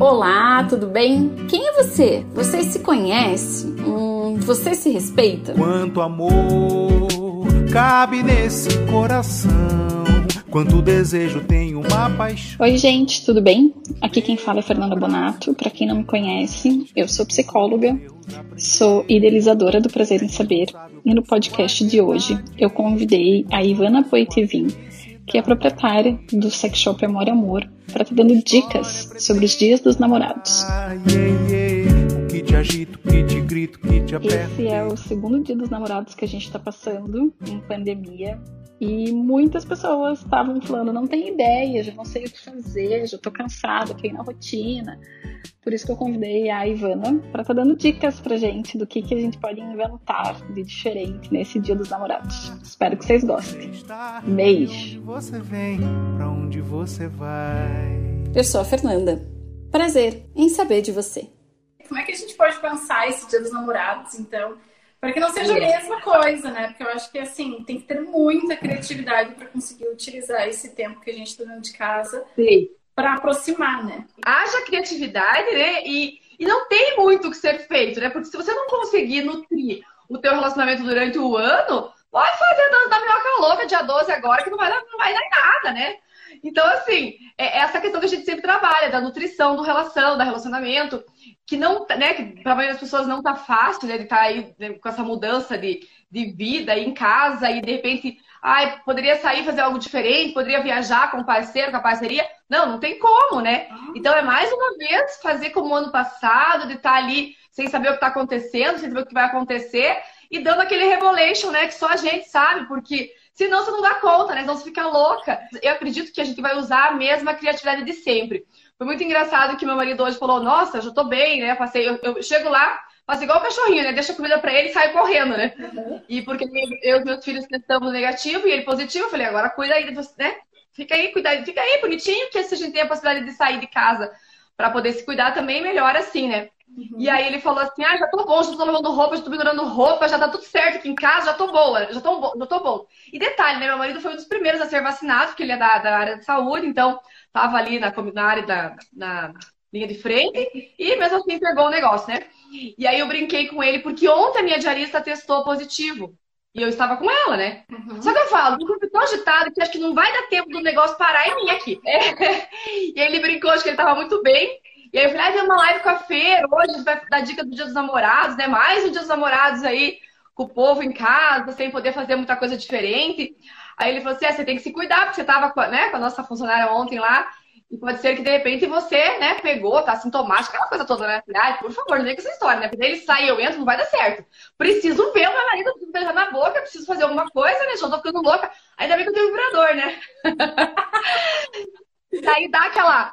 Olá, tudo bem? Quem é você? Você se conhece? Hum, você se respeita? Quanto amor cabe nesse coração. Quanto desejo tem uma paixão. Oi, gente, tudo bem? Aqui quem fala é Fernanda Bonato. Para quem não me conhece, eu sou psicóloga, sou idealizadora do Prazer em Saber e no podcast de hoje eu convidei a Ivana Poitevin que é proprietária do sex shop Amor e Amor, para estar dando dicas sobre os dias dos namorados. Esse é o segundo dia dos namorados que a gente está passando em pandemia. E muitas pessoas estavam falando, não tem ideia, já não sei o que fazer, já tô cansada, caí na rotina. Por isso que eu convidei a Ivana para estar tá dando dicas pra gente do que, que a gente pode inventar de diferente nesse Dia dos Namorados. Espero que vocês gostem. Beijo. Você vem, pra onde você vai. Eu sou a Fernanda. Prazer em saber de você. Como é que a gente pode pensar esse Dia dos Namorados, então? Para que não seja a mesma coisa, né? Porque eu acho que assim, tem que ter muita criatividade para conseguir utilizar esse tempo que a gente está dentro de casa para aproximar, né? Haja criatividade, né? E, e não tem muito o que ser feito, né? Porque se você não conseguir nutrir o teu relacionamento durante o ano, pode fazer dança da minhoca louca dia 12 agora, que não vai dar, não vai dar em nada, né? Então, assim, é essa questão que a gente sempre trabalha, da nutrição, do relação, do relacionamento que não, né, que para a maioria das pessoas não tá fácil, né, de estar tá aí né, com essa mudança de, de vida em casa e de repente, ai, poderia sair fazer algo diferente, poderia viajar com o parceiro, com a parceria. Não, não tem como, né? Ah. Então é mais uma vez fazer como o ano passado, de estar tá ali sem saber o que está acontecendo, sem saber o que vai acontecer e dando aquele revelation, né, que só a gente sabe, porque senão você não dá conta, né? Senão você fica louca. Eu acredito que a gente vai usar a mesma criatividade de sempre. Foi muito engraçado que meu marido hoje falou: Nossa, já tô bem, né? Passei, eu, eu chego lá, faço igual o cachorrinho, né? Deixa a comida pra ele e sai correndo, né? Uhum. E porque eu e meus filhos testamos negativo e ele positivo, eu falei: Agora cuida aí, né? Fica aí, cuida, fica aí, bonitinho, que se a gente tem a possibilidade de sair de casa para poder se cuidar também, melhor assim, né? Uhum. E aí ele falou assim: Ah, já tô bom, já tô lavando roupa, já tô pendurando roupa, já tá tudo certo aqui em casa, já tô boa, já tô, já tô bom. E detalhe, né? Meu marido foi um dos primeiros a ser vacinado, porque ele é da, da área de saúde, então estava ali na, na área da na linha de frente e mesmo assim pegou o negócio, né? E aí eu brinquei com ele porque ontem a minha diarista testou positivo. E eu estava com ela, né? Uhum. Só que eu falo, eu fui tão agitado que acho que não vai dar tempo do negócio parar em mim aqui. É. E ele brincou, acho que ele estava muito bem. E aí eu falei, ah, tem uma live com a Fer, hoje vai dar dica do Dia dos Namorados, né? Mais um Dia dos Namorados aí, com o povo em casa, sem poder fazer muita coisa diferente. Aí ele falou assim: ah, você tem que se cuidar, porque você estava com, né, com a nossa funcionária ontem lá. E pode ser que de repente você, né, pegou, tá sintomático, aquela coisa toda, né? Ai, por favor, não vem com essa história, né? Porque ele sai eu entro, não vai dar certo. Preciso ver o meu marido, preciso beijar na boca, preciso fazer alguma coisa, né? Já tô ficando louca. Ainda bem que eu tenho vibrador, né? Aí dá aquela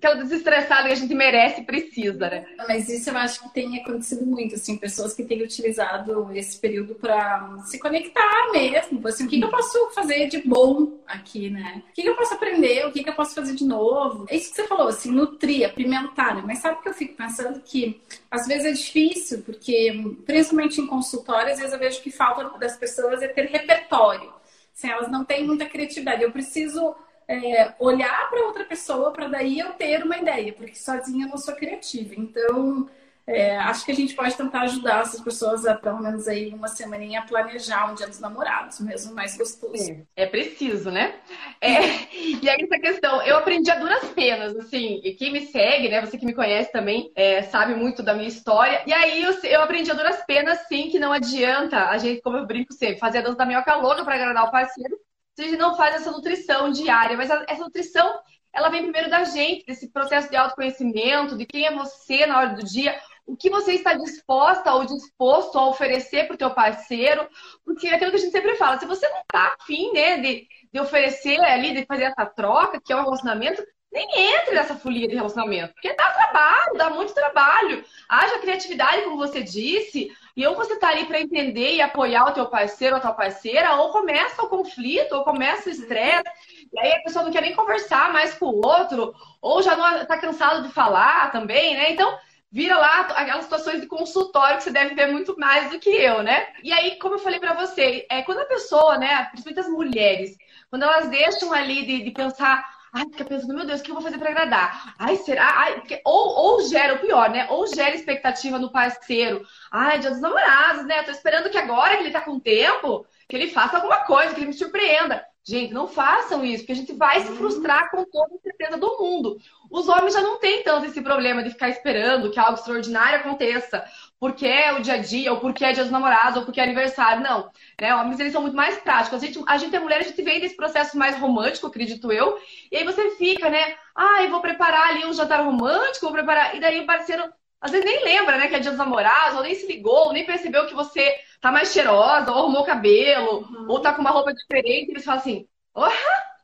aquela desestressada que a gente merece e precisa, né? Mas isso eu acho que tem acontecido muito, assim, pessoas que têm utilizado esse período para se conectar mesmo. Assim, o que, que, eu posso fazer de bom aqui, né? O que, que, eu posso aprender? O que, que eu posso fazer de novo? É isso que você falou, assim, nutrir, apimentar, né? Mas sabe que eu fico pensando? Que às vezes é difícil, porque principalmente em consultório, às vezes eu vejo que falta das pessoas é ter repertório. Assim, elas não têm muita criatividade. Eu preciso é, olhar para outra pessoa para daí eu ter uma ideia, porque sozinha eu não sou criativa. Então, é, acho que a gente pode tentar ajudar essas pessoas a pelo menos aí uma semaninha a planejar um dia dos namorados, mesmo mais gostoso. É, é preciso, né? É, e aí essa questão, eu aprendi a duras penas, assim, e quem me segue, né, você que me conhece também, é, sabe muito da minha história. E aí eu, eu aprendi a duras penas, sim, que não adianta a gente, como eu brinco sempre, fazer a dança da minhoca louca para agradar o parceiro, se a gente não faz essa nutrição diária. Mas essa nutrição, ela vem primeiro da gente, desse processo de autoconhecimento, de quem é você na hora do dia, o que você está disposta ou disposto a oferecer para o teu parceiro, porque é aquilo que a gente sempre fala, se você não está afim né, de, de oferecer ali, de fazer essa troca, que é um relacionamento, nem entre nessa folia de relacionamento, porque dá trabalho, dá muito trabalho. Haja criatividade, como você disse, e ou você tá ali para entender e apoiar o teu parceiro ou a tua parceira, ou começa o conflito, ou começa o estresse, e aí a pessoa não quer nem conversar mais com o outro, ou já não tá cansado de falar também, né? Então, vira lá aquelas situações de consultório que você deve ver muito mais do que eu, né? E aí, como eu falei para você, é quando a pessoa, né, principalmente as mulheres, quando elas deixam ali de, de pensar Ai, fica pensando, meu Deus, o que eu vou fazer para agradar? Ai, será? Ai, ou, ou gera, o pior, né? Ou gera expectativa no parceiro. Ai, dia dos namorados, né? Eu tô esperando que agora que ele tá com tempo, que ele faça alguma coisa, que ele me surpreenda. Gente, não façam isso, porque a gente vai se frustrar com toda a certeza do mundo. Os homens já não têm tanto esse problema de ficar esperando que algo extraordinário aconteça porque é o dia a dia, ou porque é dia dos namorados, ou porque é aniversário. Não. Né? Homens, eles são muito mais práticos. A gente, a gente é mulher, a gente vem desse processo mais romântico, acredito eu. E aí você fica, né? Ah, eu vou preparar ali um jantar romântico, vou preparar. E daí o parceiro, às vezes nem lembra, né, que é dia dos namorados, ou nem se ligou, ou nem percebeu que você tá mais cheirosa, ou arrumou o cabelo, uhum. ou tá com uma roupa diferente. E eles falam assim, oh,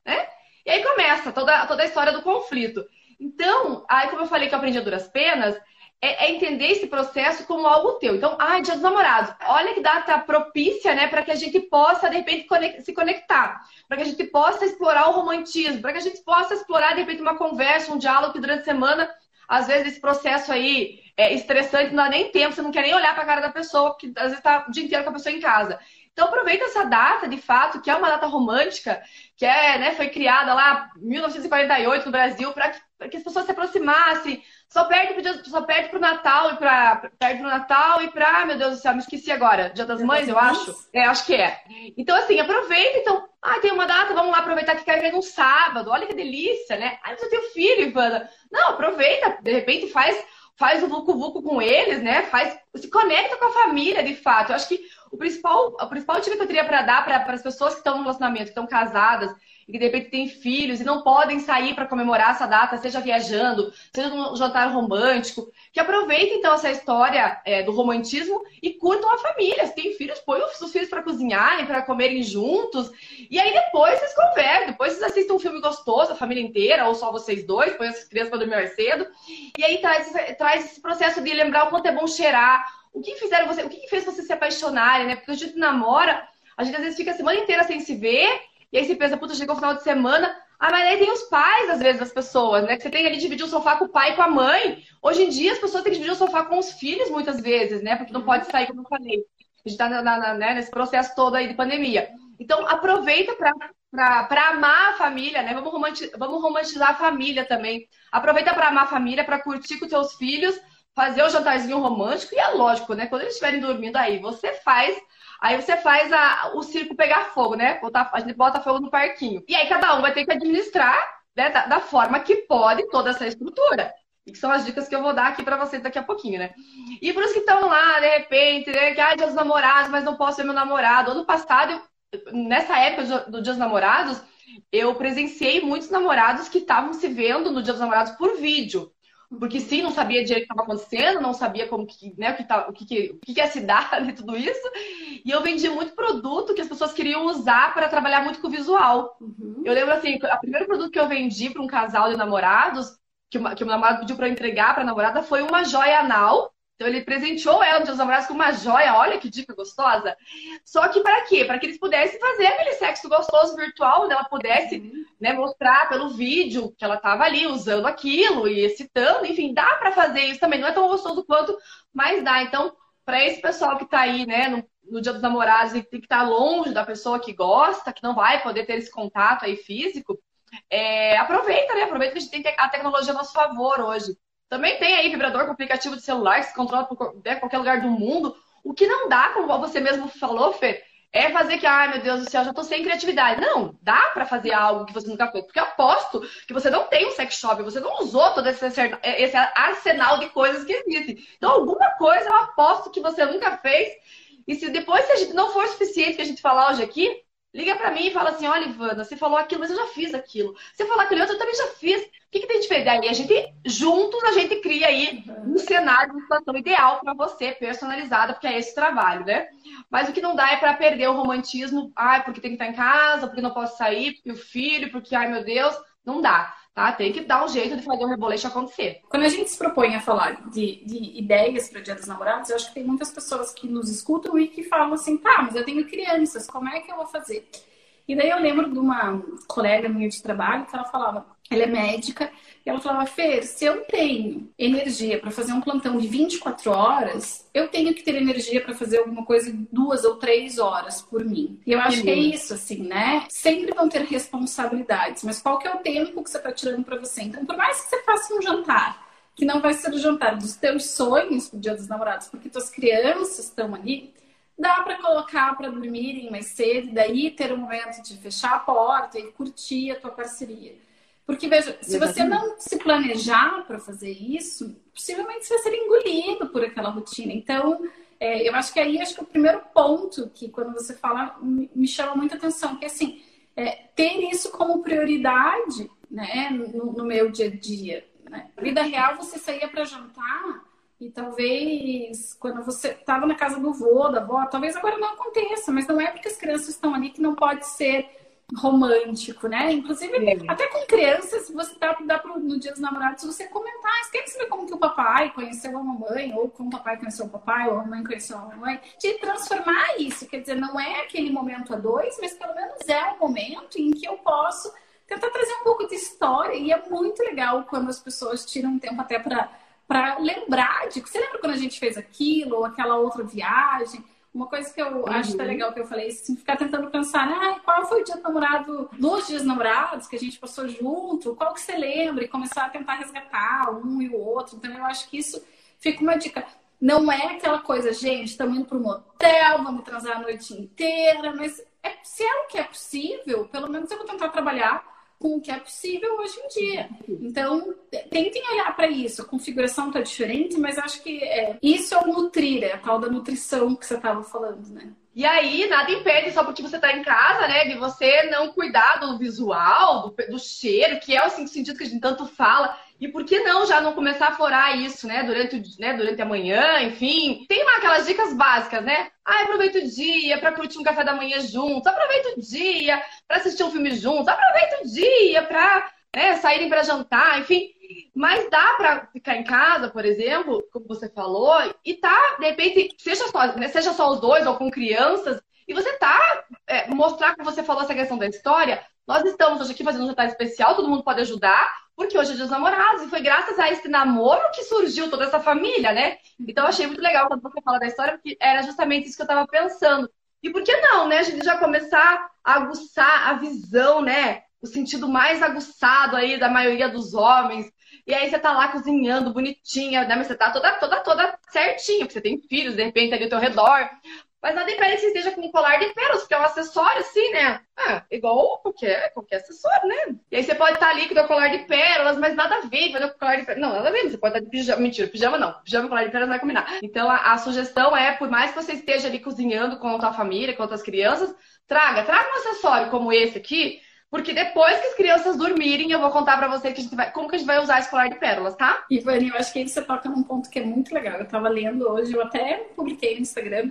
né? E aí começa toda, toda a história do conflito. Então, aí como eu falei que eu aprendi a duras penas, é, é, entender esse processo como algo teu. Então, ah, dia dos namorados. Olha que data propícia, né, para que a gente possa, de repente, se conectar. Para que a gente possa explorar o romantismo. Para que a gente possa explorar, de repente, uma conversa, um diálogo que durante a semana, às vezes, esse processo aí é estressante, não dá nem tempo, você não quer nem olhar para a cara da pessoa, que às vezes está o dia inteiro com a pessoa em casa. Então aproveita essa data, de fato, que é uma data romântica, que é, né, foi criada lá em 1948 no Brasil, para que, que, as pessoas se aproximassem, só perde pro, só perde pro Natal e para perde pro Natal e para, meu Deus do céu, me esqueci agora. Dia das Mães, eu acho. É, acho que é. Então assim, aproveita, então, ah, tem uma data, vamos lá aproveitar que ver num sábado. Olha que delícia, né? Ah, você tem um filho, Ivana. Não, aproveita, de repente faz faz o vucu vucu com eles, né? Faz se conecta com a família, de fato. Eu acho que o principal, o principal dica que eu teria para dar para as pessoas que estão no relacionamento, que estão casadas e que de repente têm filhos e não podem sair para comemorar essa data, seja viajando, seja num jantar romântico, que aproveitem então essa história é, do romantismo e curtam a família. Se tem filhos, põe os filhos para cozinharem, para comerem juntos. E aí depois vocês conversam, depois vocês assistem um filme gostoso, a família inteira, ou só vocês dois, põe as crianças para dormir mais cedo. E aí traz, traz esse processo de lembrar o quanto é bom cheirar, o que fizeram você, o que fez você se apaixonarem, né? Porque a gente namora, a gente às vezes fica a semana inteira sem se ver, e aí você pensa, puta, chegou o final de semana. Ah, mas aí tem os pais, às vezes, das pessoas, né? Que você tem ali dividir o sofá com o pai e com a mãe. Hoje em dia, as pessoas têm que dividir o sofá com os filhos, muitas vezes, né? Porque não pode sair, como eu falei. A gente tá na, na, né, nesse processo todo aí de pandemia. Então, aproveita para amar a família, né? Vamos romantizar, vamos romantizar a família também. Aproveita para amar a família, para curtir com teus filhos, fazer o jantarzinho romântico. E é lógico, né? Quando eles estiverem dormindo aí, você faz Aí você faz a, o circo pegar fogo, né? Botar, a gente bota fogo no parquinho. E aí cada um vai ter que administrar né, da, da forma que pode toda essa estrutura. E que são as dicas que eu vou dar aqui para vocês daqui a pouquinho, né? E para os que estão lá, de repente, né, que, ah, dia dos namorados, mas não posso ver meu namorado. Ano passado, eu, nessa época do dia dos namorados, eu presenciei muitos namorados que estavam se vendo no dia dos namorados por vídeo. Porque sim, não sabia direito o que estava acontecendo, não sabia como que, né, o que, tá, o que, que, o que, que ia se dar e tudo isso. E eu vendi muito produto que as pessoas queriam usar para trabalhar muito com o visual. Uhum. Eu lembro assim, o primeiro produto que eu vendi para um casal de namorados, que, uma, que o namorado pediu para entregar para a namorada, foi uma joia anal então ele presenteou ela nos namorados com uma joia, olha que dica gostosa. Só que para quê? Para que eles pudessem fazer aquele sexo gostoso virtual, onde ela pudesse né, mostrar pelo vídeo que ela estava ali usando aquilo e excitando. Enfim, dá para fazer isso também. Não é tão gostoso quanto, mas dá. Então, para esse pessoal que está aí, né, no, no, dia dos namorados e tem que estar tá longe da pessoa que gosta, que não vai poder ter esse contato aí físico, é, aproveita, né? Aproveita que a gente tem a tecnologia a nosso favor hoje. Também tem aí vibrador com aplicativo de celular que se controla por né, qualquer lugar do mundo. O que não dá, como você mesmo falou, Fê, é fazer que, ai meu Deus do céu, já tô sem criatividade. Não, dá para fazer algo que você nunca fez. Porque eu aposto que você não tem um sex shop, você não usou todo esse, esse arsenal de coisas que existem. Então, alguma coisa eu aposto que você nunca fez. E se depois se a gente não for suficiente que a gente falar hoje aqui, liga para mim e fala assim: olha, Ivana, você falou aquilo, mas eu já fiz aquilo. Você falou aquilo, eu também já fiz que, que tem diferente? Aí a gente, juntos, a gente cria aí um cenário, uma situação ideal para você, personalizada, porque é esse trabalho, né? Mas o que não dá é para perder o romantismo, ai, porque tem que estar em casa, porque não posso sair, porque o filho, porque, ai meu Deus, não dá. Tá? Tem que dar um jeito de fazer o rebolete acontecer. Quando a gente se propõe a falar de, de ideias para o Dia dos Namorados, eu acho que tem muitas pessoas que nos escutam e que falam assim, tá, mas eu tenho crianças, como é que eu vou fazer? E daí eu lembro de uma colega minha de trabalho que ela falava: ela é médica, e ela falava, Fer, se eu tenho energia para fazer um plantão de 24 horas, eu tenho que ter energia para fazer alguma coisa duas ou três horas por mim. E eu acho que é isso, assim, né? Sempre vão ter responsabilidades, mas qual que é o tempo que você está tirando para você? Então, por mais que você faça um jantar, que não vai ser o jantar dos teus sonhos pro Dia dos Namorados, porque tuas crianças estão ali, dá para colocar para dormirem mais cedo, e daí ter um momento de fechar a porta e curtir a tua parceria. Porque, veja, se você não se planejar para fazer isso, possivelmente você vai ser engolido por aquela rotina. Então, é, eu acho que aí acho que é o primeiro ponto que, quando você fala, me chama muita atenção, que assim, é, ter isso como prioridade né, no, no meu dia a dia. Né? Na vida real, você saía para jantar e talvez quando você estava na casa do vô, da avó, talvez agora não aconteça, mas não é porque as crianças estão ali que não pode ser romântico, né? Inclusive, é. até com crianças, você dá, dá pro, no dia dos namorados você comentar, quer saber como que o papai conheceu a mamãe, ou como o papai conheceu o papai, ou a mamãe conheceu a mamãe, de transformar isso, quer dizer, não é aquele momento a dois, mas pelo menos é um momento em que eu posso tentar trazer um pouco de história, e é muito legal quando as pessoas tiram um tempo até para para lembrar de. Você lembra quando a gente fez aquilo, ou aquela outra viagem? Uma coisa que eu uhum. acho que é legal que eu falei, assim, ficar tentando pensar, ah, qual foi o dia do namorado, dos dias namorados que a gente passou junto, qual que você lembra? E começar a tentar resgatar um e o outro. Então, eu acho que isso fica uma dica. Não é aquela coisa, gente, estamos indo para um motel, vamos transar a noite inteira, mas é, se é o que é possível, pelo menos eu vou tentar trabalhar com o que é possível hoje em dia. Então, tentem olhar para isso. A configuração está diferente, mas acho que é, isso é o nutrir, é a tal da nutrição que você estava falando, né? E aí, nada impede, só porque você está em casa, né, de você não cuidar do visual, do, do cheiro, que é o sentido que a gente tanto fala. E por que não já não começar a florar isso, né? Durante, né, durante a manhã, enfim. Tem lá aquelas dicas básicas, né? Ah, aproveita o dia para curtir um café da manhã juntos, aproveita o dia para assistir um filme juntos, aproveita o dia para né, saírem para jantar, enfim. Mas dá para ficar em casa, por exemplo, como você falou, e tá, de repente, seja só, né, seja só os dois ou com crianças, e você tá, é, mostrar como você falou essa questão da história, nós estamos hoje aqui fazendo um jantar especial, todo mundo pode ajudar, porque hoje é dia dos namorados, e foi graças a esse namoro que surgiu toda essa família, né? Então eu achei muito legal quando você fala da história, porque era justamente isso que eu estava pensando. E por que não, né? A gente já começar a aguçar a visão, né? O sentido mais aguçado aí da maioria dos homens. E aí você tá lá cozinhando bonitinha, né? Mas você tá toda, toda, toda certinha, porque você tem filhos, de repente, ali ao teu redor. Mas nada impede que você esteja com um colar de pérolas, porque é um acessório assim, né? Ah, igual qualquer, qualquer acessório, né? E aí você pode estar ali com o colar de pérolas, mas nada a ver, vai com colar de pérolas. Não, nada a ver, você pode estar de pijama. Mentira, pijama não. Pijama e colar de pérolas vai combinar. Então a, a, sugestão é, por mais que você esteja ali cozinhando com a família, com outras crianças, traga, traga um acessório como esse aqui, porque depois que as crianças dormirem, eu vou contar para você que a gente vai, como que a gente vai usar esse colar de pérolas, tá? Ivani, eu acho que aí você toca num ponto que é muito legal. Eu tava lendo hoje, eu até publiquei no Instagram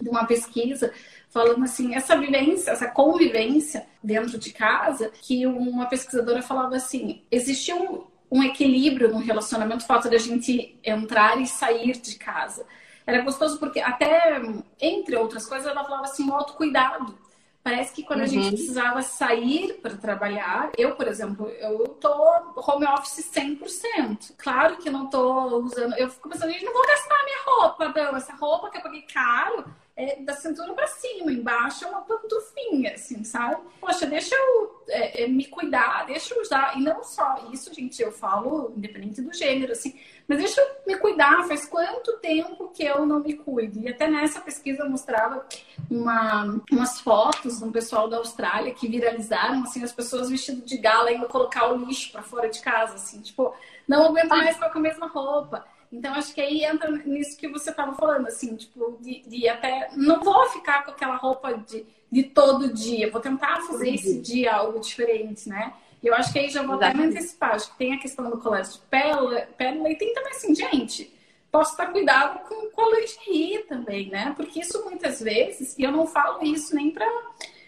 de uma pesquisa falando assim, essa vivência, essa convivência dentro de casa, que uma pesquisadora falava assim, existia um, um equilíbrio no relacionamento, o fato de a gente entrar e sair de casa. Era gostoso porque até, entre outras coisas, ela falava assim, o autocuidado. Parece que quando uhum. a gente uhum. precisava sair para trabalhar, eu, por exemplo, eu tô home office 100%. Claro que não tô usando, eu fico pensando, gente, não vou gastar minha roupa, não. Essa roupa que eu paguei caro, é, da cintura para cima, embaixo é uma pantufinha, assim, sabe? Poxa, deixa eu é, é, me cuidar, deixa eu usar. E não só isso, gente, eu falo independente do gênero, assim, mas deixa eu me cuidar. Faz quanto tempo que eu não me cuido? E até nessa pesquisa eu mostrava uma, umas fotos de um pessoal da Austrália que viralizaram, assim, as pessoas vestidas de gala indo colocar o lixo para fora de casa, assim, tipo, não aguento mais ficar com a mesma roupa. Então, acho que aí entra nisso que você estava falando, assim, tipo, de, de, até. Não vou ficar com aquela roupa de, de todo dia, vou tentar fazer esse dia algo diferente, né? E eu acho que aí já vou Exatamente. até me antecipar. Acho que tem a questão do colégio de pérola, pérola e tem também assim, gente, posso estar cuidado com, com a lingerie também, né? Porque isso muitas vezes, e eu não falo isso nem pra.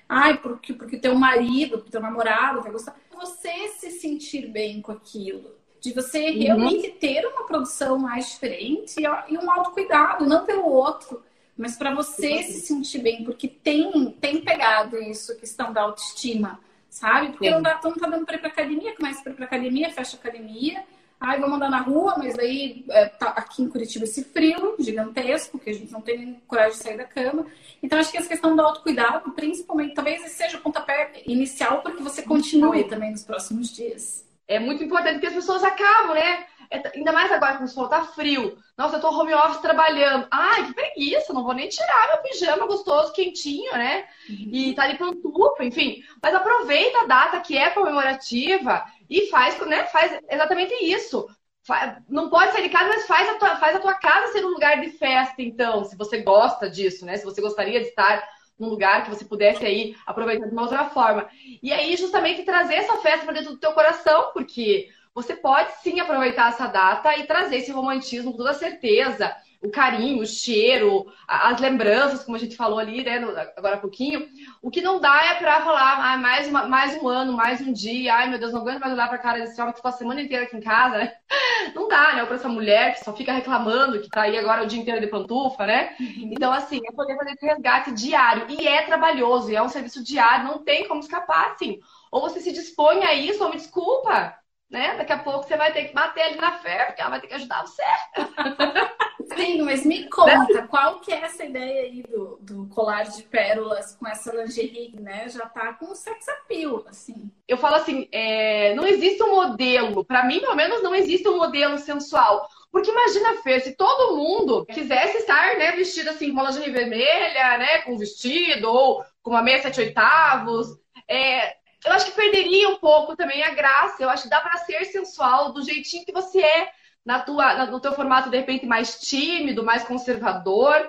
Ai, porque, porque teu marido, teu namorado vai gostar. Você se sentir bem com aquilo de você uhum. realmente ter uma produção mais diferente e um autocuidado, não pelo outro, mas para você uhum. se sentir bem, porque tem, tem pegado isso, questão da autoestima, sabe? Porque não, dá, não tá dando pra ir pra academia, começa pra ir pra academia, fecha a academia. Ai, vamos andar na rua, mas daí é, tá aqui em Curitiba esse frio gigantesco, que a gente não tem nem coragem de sair da cama. Então, acho que essa questão do autocuidado, principalmente, talvez seja o pontapé inicial para que você continue também nos próximos dias. É muito importante que as pessoas acabam, né? É, ainda mais agora que você tá frio. Nossa, eu tô home office trabalhando. Ai, que preguiça, não vou nem tirar meu pijama gostoso, quentinho, né? Uhum. E tá ali pantufa, enfim. Mas aproveita a data que é comemorativa e faz, né? Faz exatamente isso. Não pode sair de casa, mas faz a, tua, faz a tua casa ser um lugar de festa, então, se você gosta disso, né? Se você gostaria de estar num lugar que você pudesse aí aproveitar de uma outra forma. E aí, justamente, trazer essa festa para dentro do teu coração, porque você pode sim aproveitar essa data e trazer esse romantismo com toda certeza, o carinho, o cheiro, as lembranças, como a gente falou ali, né, agora há pouquinho. O que não dá é para falar ah, mais, uma, mais um ano, mais um dia, ai meu Deus, não aguento mais olhar para a cara desse homem que ficou a semana inteira aqui em casa, né? Não dá, né? Para essa mulher que só fica reclamando, que tá aí agora o dia inteiro de pantufa, né? Uhum. Então, assim, é poder fazer esse resgate diário. E é trabalhoso, e é um serviço diário, não tem como escapar, assim. Ou você se dispõe a isso, ou me desculpa, né? Daqui a pouco você vai ter que bater ali na fé, porque ela vai ter que ajudar você. Sim, mas me conta, qual que é essa ideia aí do, do colar de pérolas com essa lingerie, né? Já tá com sex appeal, assim. Eu falo assim, é, não existe um modelo, para mim, pelo menos, não existe um modelo sensual. Porque imagina, Fê, se todo mundo quisesse estar, né, vestido assim, com uma lingerie vermelha, né, com vestido, ou com uma meia sete oitavos, é, eu acho que perderia um pouco também a graça. Eu acho que dá para ser sensual do jeitinho que você é, na tua, no teu formato de repente mais tímido, mais conservador,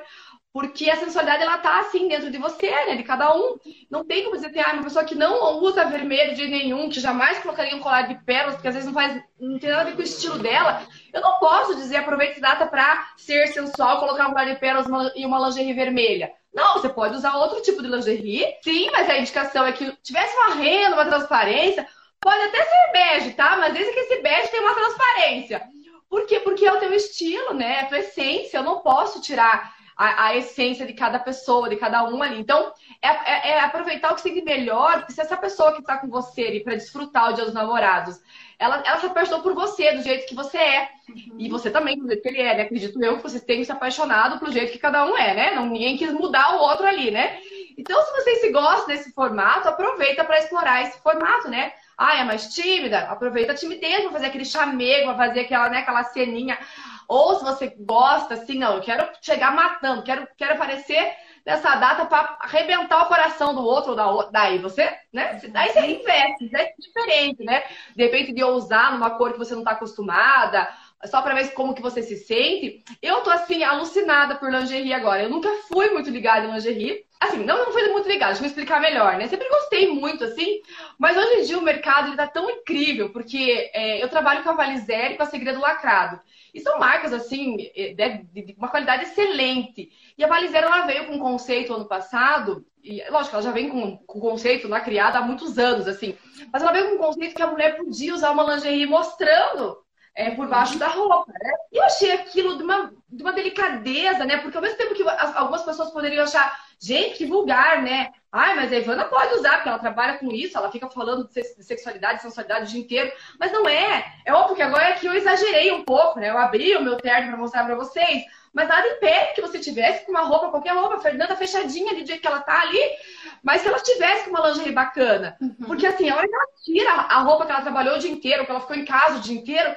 porque a sensualidade ela tá assim dentro de você, né? De cada um. Não tem como dizer que ah, uma pessoa que não usa vermelho de nenhum, que jamais colocaria um colar de pérolas, porque às vezes não faz, não tem nada a ver com o estilo dela. Eu não posso dizer aproveite essa data para ser sensual, colocar um colar de pérolas e uma lingerie vermelha. Não, você pode usar outro tipo de lingerie, sim, mas a indicação é que tivesse uma renda, uma transparência. Pode até ser bege, tá? Mas desde que esse bege tem uma transparência. Por quê? Porque é o teu estilo, né? É a tua essência. Eu não posso tirar a, a, essência de cada pessoa, de cada um ali. Então, é, é, é aproveitar o que tem de melhor, porque se essa pessoa que está com você para desfrutar o dia dos namorados, ela, ela se apaixonou por você, do jeito que você é. Uhum. E você também, do jeito que ele é, né? Acredito eu que vocês tenham se apaixonado pelo jeito que cada um é, né? Não, ninguém quis mudar o outro ali, né? Então, se vocês se gostam desse formato, aproveita para explorar esse formato, né? Ah, é mais tímida? Aproveita a timidez para fazer aquele chamego, para fazer aquela, né, aquela ceninha. Ou se você gosta, assim, não, eu quero chegar matando, quero, quero aparecer nessa data para arrebentar o coração do outro ou da outra. Daí você, né? Daí você investe, é diferente, né? De repente de ousar numa cor que você não está acostumada, só para ver como que você se sente. Eu tô assim alucinada por lingerie agora. Eu nunca fui muito ligada em lingerie. Assim, não, não fui muito ligada, deixa eu explicar melhor, né? Sempre gostei muito, assim, mas hoje em dia o mercado ele tá tão incrível, porque é, eu trabalho com a Valizere e com a Segredo Lacrado. E são marcas, assim, é, de, de uma qualidade excelente. E a Valizera, ela veio com um conceito ano passado, e lógico, ela já vem com, com conceito lá criado há muitos anos, assim. Mas ela veio com um conceito que a mulher podia usar uma lingerie mostrando é, por baixo da roupa, né? E eu achei aquilo de uma, de uma delicadeza, né? Porque ao mesmo tempo que algumas pessoas poderiam achar, gente, que vulgar, né? Ai, mas a Ivana pode usar, porque ela trabalha com isso, ela fica falando de sexualidade, sensualidade o dia inteiro. Mas não é. É óbvio que agora é que eu exagerei um pouco, né? Eu abri o meu terno para mostrar para vocês. Mas nada impede que você tivesse com uma roupa, qualquer roupa, a Fernanda fechadinha ali do jeito que ela tá ali, mas se ela tivesse com uma lingerie bacana. Uhum. Porque assim, a hora que ela tira a roupa que ela trabalhou o dia inteiro, que ela ficou em casa o dia inteiro,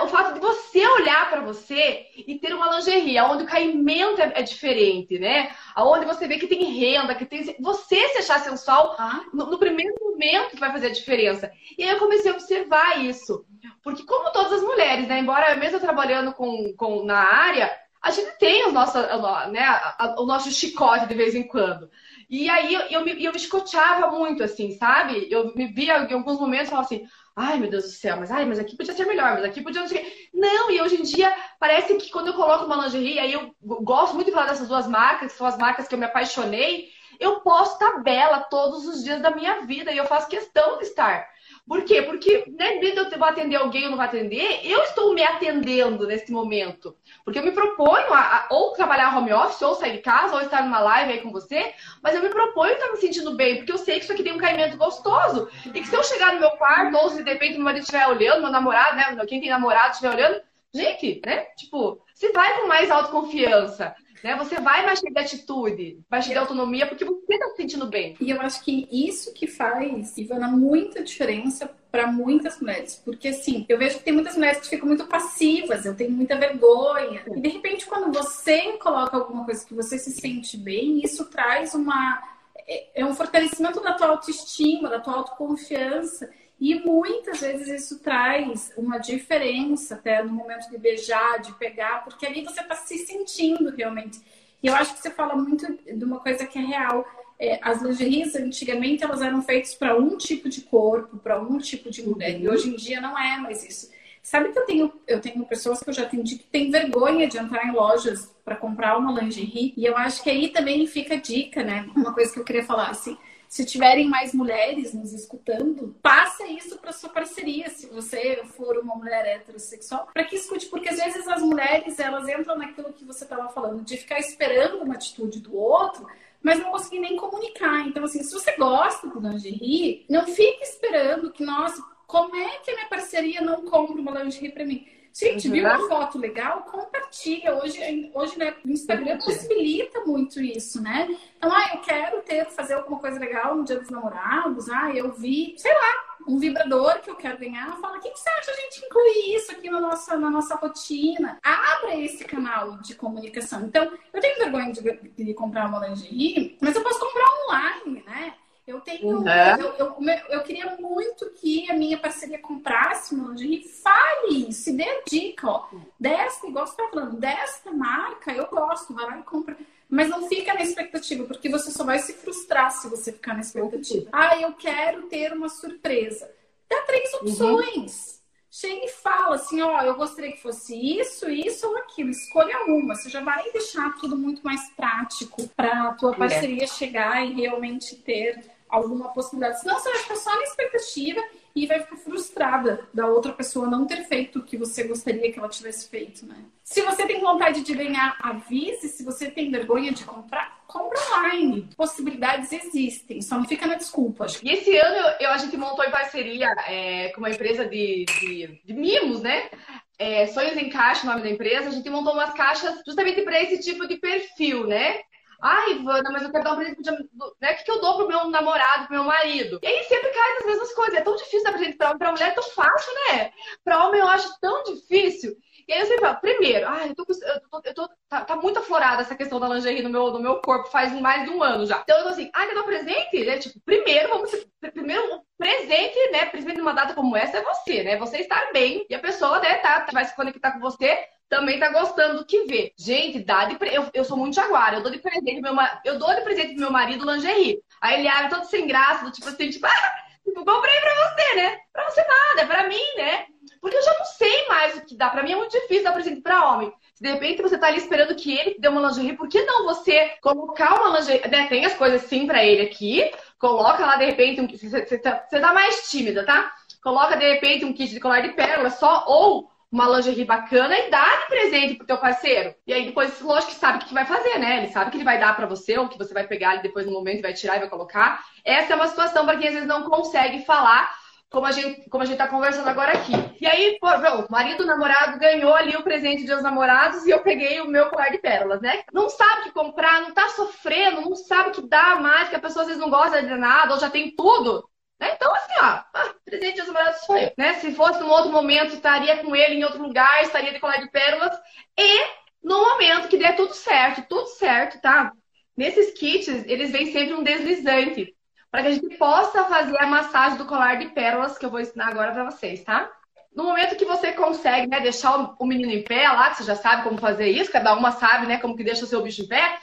o fato de você olhar para você e ter uma lingerie, onde o caimento é, é, diferente, né? Aonde você vê que tem renda, que tem. Você se achar sensual ah. no, no, primeiro momento que vai fazer a diferença. E aí eu comecei a observar isso. Porque, como todas as mulheres, né? Embora mesmo trabalhando com, com, na área, a gente tem os nossos, né, o nosso chicote de vez em quando. E aí eu, eu, me, eu me escoteava muito, assim, sabe? Eu me via em alguns momentos e falava assim, ai meu Deus do céu, mas ai, mas aqui podia ser melhor, mas aqui podia não sei Não, e hoje em dia parece que quando eu coloco uma lingerie, aí eu gosto muito de falar dessas duas marcas, que são as marcas que eu me apaixonei, eu posto tabela todos os dias da minha vida e eu faço questão de estar. Por quê? Porque, né, eu vou atender alguém ou não vou atender, eu estou me atendendo nesse momento. Porque eu me proponho a, a, ou trabalhar home office, ou sair de casa, ou estar numa live aí com você, mas eu me proponho estar me sentindo bem, porque eu sei que isso aqui tem um caimento gostoso. E que se eu chegar no meu quarto, ou se de repente meu marido estiver olhando, meu namorado, né, quem tem namorado estiver olhando, gente, né, tipo, se vai com mais autoconfiança. Né? Você vai mais cheio de atitude, vai cheio de autonomia, porque você está se sentindo bem. E eu acho que isso que faz, Ivana, muita diferença para muitas mulheres. Porque, assim, eu vejo que tem muitas mulheres que ficam muito passivas, eu tenho muita vergonha. E, de repente, quando você coloca alguma coisa que você se sente bem, isso traz uma. É, é um fortalecimento da tua autoestima, da tua autoconfiança. E muitas vezes isso traz uma diferença até no momento de beijar, de pegar, porque ali você está se sentindo realmente. E eu acho que você fala muito de uma coisa que é real. É, as lingeries, antigamente, elas eram feitas para um tipo de corpo, para um tipo de mulher. E hoje em dia não é mais isso. Sabe que eu tenho, eu tenho pessoas que eu já atendi que têm vergonha de entrar em lojas para comprar uma lingerie. E eu acho que aí também fica a dica, né? Uma coisa que eu queria falar assim se tiverem mais mulheres nos escutando, passa isso para sua parceria, se você for uma mulher heterossexual, para que escute, porque às vezes as mulheres elas entram naquilo que você estava falando, de ficar esperando uma atitude do outro, mas não conseguir nem comunicar. Então, assim, se você gosta do lingerie, não fique esperando que, nossa, como é que a minha parceria não compra uma lingerie para mim? Gente, uhum. viu uma foto legal? Compartilha. Hoje, hoje né, o Instagram possibilita muito isso, né? Então, ah, eu quero ter, fazer alguma coisa legal no dia dos namorados. Ah, eu vi, sei lá, um vibrador que eu quero ganhar. Fala, o que, que você acha a gente incluir isso aqui na nossa, na nossa rotina? Abra esse canal de comunicação. Então, eu tenho vergonha de, de comprar uma lingerie, mas eu posso comprar online, né? Eu tenho. Uhum. Eu, eu, eu, queria muito que a minha parceria comprasse uma lingerie. Fale, se dê dica, ó. Desta, igual você tá falando, desta marca, eu gosto, vai lá e compra. Mas não fica na expectativa, porque você só vai se frustrar se você ficar na expectativa. Ah, eu quero ter uma surpresa. Dá três uhum. opções. Uhum. Chega e fala assim, ó, eu gostaria que fosse isso, isso ou aquilo. Escolha uma. Você já vai deixar tudo muito mais prático para a tua é. parceria é. chegar e realmente ter alguma possibilidade. Senão você vai ficar só na expectativa e vai ficar frustrada da outra pessoa não ter feito o que você gostaria que ela tivesse feito, né? Se você tem vontade de ganhar, avise. Se você tem vergonha de comprar, compra online. Possibilidades existem, só não fica na desculpa. E esse ano eu, a gente montou em parceria é, com uma empresa de, de, de mimos, né? É, Sonhos em Caixa, o nome da empresa, a gente montou umas caixas justamente para esse tipo de perfil, né? Ai, Ivana, mas eu quero dar um presente pro né? O que, que eu dou pro meu namorado, pro meu marido? E aí sempre cai nas mesmas coisas. É tão difícil dar presente pra homem, pra mulher é tão fácil, né? Pra homem eu acho tão difícil. E aí eu sempre falo, primeiro, ai, eu tô, eu tô, eu tô tá, tá, muito aflorada essa questão da lingerie no meu, no meu corpo faz mais de um ano já. Então eu tô assim, ai, quer dar um presente? É, tipo, primeiro, vamos. Primeiro, um presente, né? Presente numa data como essa é você, né? Você estar bem e a pessoa, né, tá, vai se conectar com você também tá gostando do que vê. Gente, dá de pre... eu, eu sou muito jaguar, eu dou de presente meu eu dou de presente pro meu marido lingerie. Aí ele abre todo sem graça, do tipo assim, tipo, ah, tipo, comprei pra você, né? Pra você nada, é pra mim, né? Porque eu já não sei mais o que dá. Pra mim é muito difícil dar presente pra homem. Se de repente você tá ali esperando que ele te dê uma lingerie, por que não você colocar uma lingerie? Né? Tem as coisas sim pra ele aqui. Coloca lá de repente um. Você tá, tá mais tímida, tá? Coloca de repente um kit de colar de pérola só, ou uma lingerie bacana e dá de presente pro teu parceiro. E aí depois, lógico que sabe o que vai fazer, né? Ele sabe que ele vai dar para você ou que você vai pegar ele depois no momento, vai tirar e vai colocar. Essa é uma situação para quem às vezes não consegue falar como a gente, como a gente tá conversando agora aqui. E aí, pô, o marido, namorado ganhou ali o presente de os namorados e eu peguei o meu colar de pérolas, né? Não sabe o que comprar, não tá sofrendo, não sabe o que dá mais, que a pessoa às vezes não gosta de nada ou já tem tudo. Né? Então, assim, ó, ah, presente dos namorados sou eu. Né? Se fosse num outro momento, estaria com ele em outro lugar, estaria de colar de pérolas. E no momento que der tudo certo, tudo certo, tá? Nesses kits, eles vêm sempre um deslizante. Para que a gente possa fazer a massagem do colar de pérolas, que eu vou ensinar agora para vocês, tá? No momento que você consegue né, deixar o menino em pé lá, que você já sabe como fazer isso, cada uma sabe né, como que deixa o seu bicho em pé,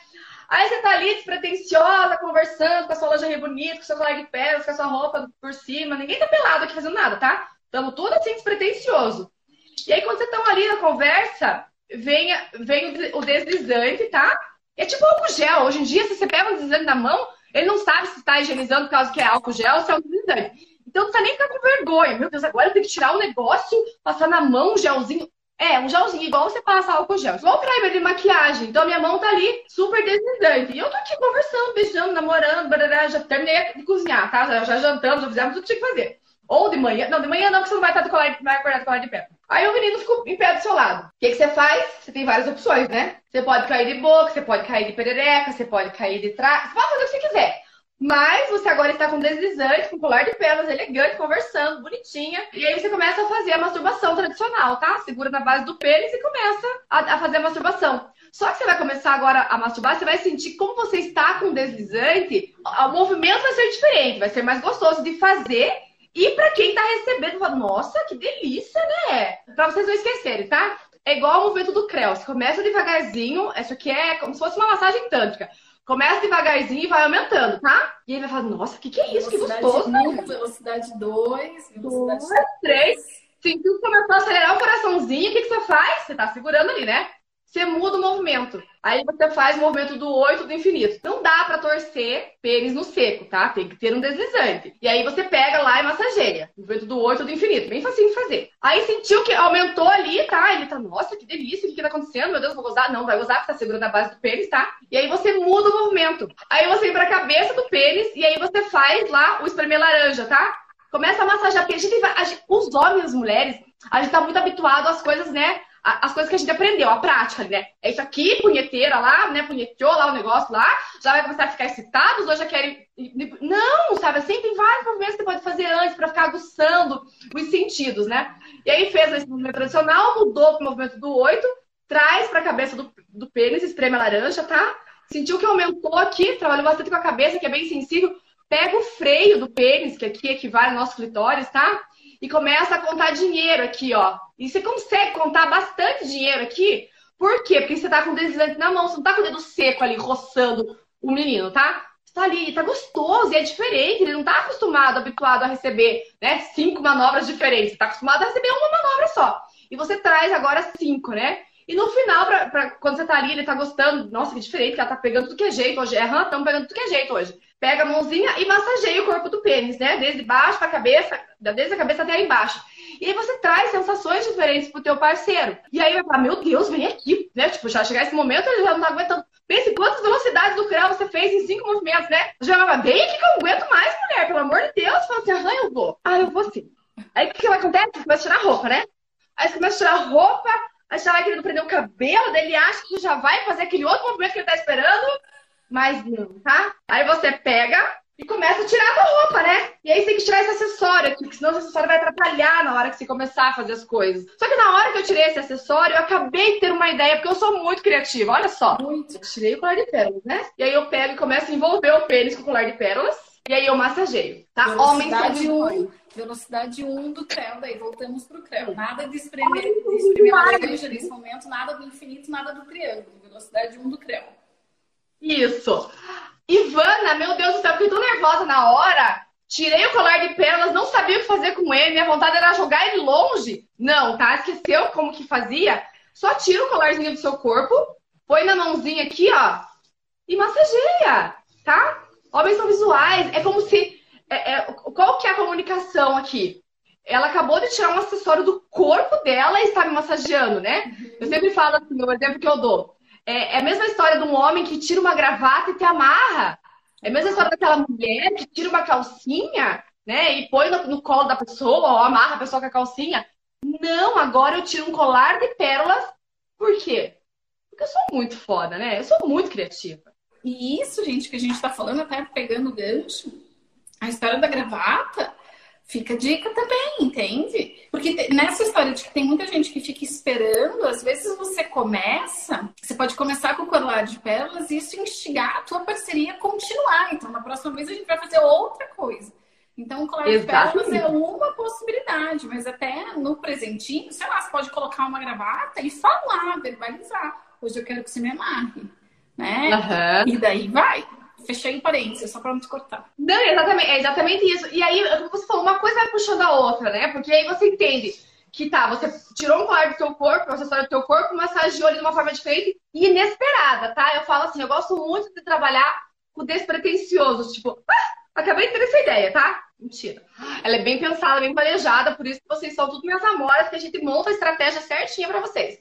Aí você tá ali despretensiosa, conversando com a sua lingerie bonita, com o seu colar de pérolas, com a sua roupa por cima. Ninguém tá pelado aqui fazendo nada, tá? Estamos tudo assim despretensioso. E aí, quando vocês estão ali na conversa, vem, vem o deslizante, tá? É tipo álcool gel. Hoje em dia, se você pega o deslizante na mão, ele não sabe se está higienizando por causa que é álcool gel ou se é um deslizante. Então não tá nem ficar com vergonha. Meu Deus, agora eu tenho que tirar o negócio, passar na mão um gelzinho. É, um gelzinho, igual você passa álcool gel. Igual o primer de maquiagem. Então, minha mão tá ali super deslizante. E eu tô aqui conversando, beijando, namorando, barará, já terminei de cozinhar, tá? Já, já jantamos, já fizemos tudo que tinha que fazer. Ou de manhã. Não, de manhã não, porque você não vai estar de colar, vai acordar colar de pé. Aí o menino ficou em pé do seu lado. O que, que você faz? Você tem várias opções, né? Você pode cair de boca, você pode cair de perereca, você pode cair de trás. Você pode fazer o que você quiser. Mas você agora está com deslizante, com colar de pérolas elegante, conversando, bonitinha. E aí você começa a fazer a masturbação tradicional, tá? Segura na base do pênis e começa a, a fazer a masturbação. Só que você vai começar agora a masturbar, você vai sentir como você está com deslizante, o movimento vai ser diferente, vai ser mais gostoso de fazer. E para quem está recebendo, nossa, que delícia, né? Para vocês não esquecerem, tá? É igual o movimento do Creu. Você começa devagarzinho, isso aqui é como se fosse uma massagem tântrica. Começa devagarzinho e vai aumentando, tá? E aí vai falar, nossa, o que, que é isso? Que gostoso. Um, velocidade 2, velocidade 3. Sentiu que começou a acelerar o coraçãozinho, o que, que você faz? Você tá segurando ali, né? Você muda o movimento. Aí você faz o movimento do 8 do infinito. Não dá para torcer pênis no seco, tá? Tem que ter um deslizante. E aí você pega lá e massageia. O movimento do 8 do infinito. Bem facinho de fazer. Aí sentiu que aumentou ali, tá? Ele tá, nossa, que delícia, o que, que tá acontecendo? Meu Deus, vou gozar. Não, vai gozar, porque tá segurando a base do pênis, tá? E aí você muda o movimento. Aí você vem pra cabeça do pênis e aí você faz lá o espremer laranja, tá? Começa a massagear, porque a gente, a gente, os homens e as mulheres, a gente tá muito habituado às coisas, né? As coisas que a gente aprendeu, a prática, né? É isso aqui, punheteira lá, né? Punheteou lá o negócio lá, já vai começar a ficar excitado, os dois já querem. Não, sabe? Assim, tem vários movimentos que você pode fazer antes para ficar aguçando os sentidos, né? E aí fez esse movimento tradicional, mudou o movimento do oito, traz para a cabeça do, do pênis, espreme a laranja, tá? Sentiu que aumentou aqui, trabalhou bastante com a cabeça, que é bem sensível. Pega o freio do pênis, que aqui equivale ao nosso clitóris, tá? E começa a contar dinheiro aqui, ó. E você consegue contar bastante dinheiro aqui. Por quê? Porque você tá com o deslizante na mão, você não tá com o dedo seco ali, roçando o menino, tá? Você tá ali, tá gostoso, e é diferente. Ele não tá acostumado, habituado a receber, né, cinco manobras diferentes. Você tá acostumado a receber uma manobra só. E você traz agora cinco, né? E no final, pra, pra, quando você tá ali, ele tá gostando, nossa, que diferente, que ela tá pegando tudo que é jeito hoje. Aham, estamos pegando tudo que é jeito hoje. Pega a mãozinha e massageia o corpo do pênis, né? Desde baixo pra cabeça, desde a cabeça até embaixo. E aí você traz sensações diferentes pro teu parceiro. E aí vai falar, meu Deus, vem aqui, né? Tipo, já chegar esse momento, ele já não tá aguentando. Pense quantas velocidades do creu você fez em cinco movimentos, né? Já vai vem aqui que eu aguento mais, mulher, pelo amor de Deus. Fala assim, ah, eu vou. Ah, eu vou sim. Aí o que, que acontece? Você começa a tirar a roupa, né? Aí você começa a tirar a roupa, Aí você vai querendo prender o cabelo dele, acha que já vai fazer aquele outro movimento que ele tá esperando, mas não, tá? Aí você pega e começa a tirar a roupa, né? E aí você tem que tirar esse acessório aqui, porque senão esse acessório vai atrapalhar na hora que você começar a fazer as coisas. Só que na hora que eu tirei esse acessório, eu acabei de ter uma ideia, porque eu sou muito criativa, olha só. Muito. Eu tirei o colar de pérolas, né? E aí eu pego e começo a envolver o pênis com o colar de pérolas. E aí eu massageio, tá? Homens são velocidade 1 do creu, daí voltamos pro creu. Nada de espremer, de espremer laranja nesse momento, nada do infinito, nada do triângulo. Velocidade 1 do creu. Isso. Ivana, meu Deus do céu, fiquei tão nervosa na hora. Tirei o colar de pérolas, não sabia o que fazer com ele. Minha vontade era jogar ele longe. Não, tá? Esqueceu como que fazia? Só tira o colarzinho do seu corpo, põe na mãozinha aqui, ó, e massageia, tá? Homens são visuais. É como se. É, é, qual que é a comunicação aqui? Ela acabou de tirar um acessório do corpo dela e está me massageando, né? Eu sempre falo assim, o exemplo que eu dou. É, é a mesma história de um homem que tira uma gravata e te amarra. É a mesma história daquela mulher que tira uma calcinha, né? E põe no, no colo da pessoa, ou amarra a pessoa com a calcinha. Não, agora eu tiro um colar de pérolas. Por quê? Porque eu sou muito foda, né? Eu sou muito criativa. E isso, gente, que a gente está falando, até pegando o gancho, a história da gravata, fica dica também, entende? Porque nessa história de que tem muita gente que fica esperando, às vezes você começa, você pode começar com o colar de pérolas e isso instigar a tua parceria a continuar. Então, na próxima vez a gente vai fazer outra coisa. Então, o colar de pérolas é uma possibilidade, mas até no presentinho, sei lá, você pode colocar uma gravata e falar, verbalizar. Hoje eu quero que você me amarre né? Uhum. E daí vai. Fechei em parênteses, só pra não te cortar. Não, exatamente, é exatamente isso. E aí, você falou, uma coisa vai puxando a outra, né? Porque aí você entende que tá, você tirou um colar do teu corpo, um acessório do teu corpo, massageou ele de uma forma diferente e inesperada, tá? Eu falo assim, eu gosto muito de trabalhar com despretensiosos, tipo, ah, acabei de ter essa ideia, tá? Mentira. Ela é bem pensada, bem planejada, por isso que vocês são tudo minhas amoras, que a gente monta a estratégia certinha para vocês.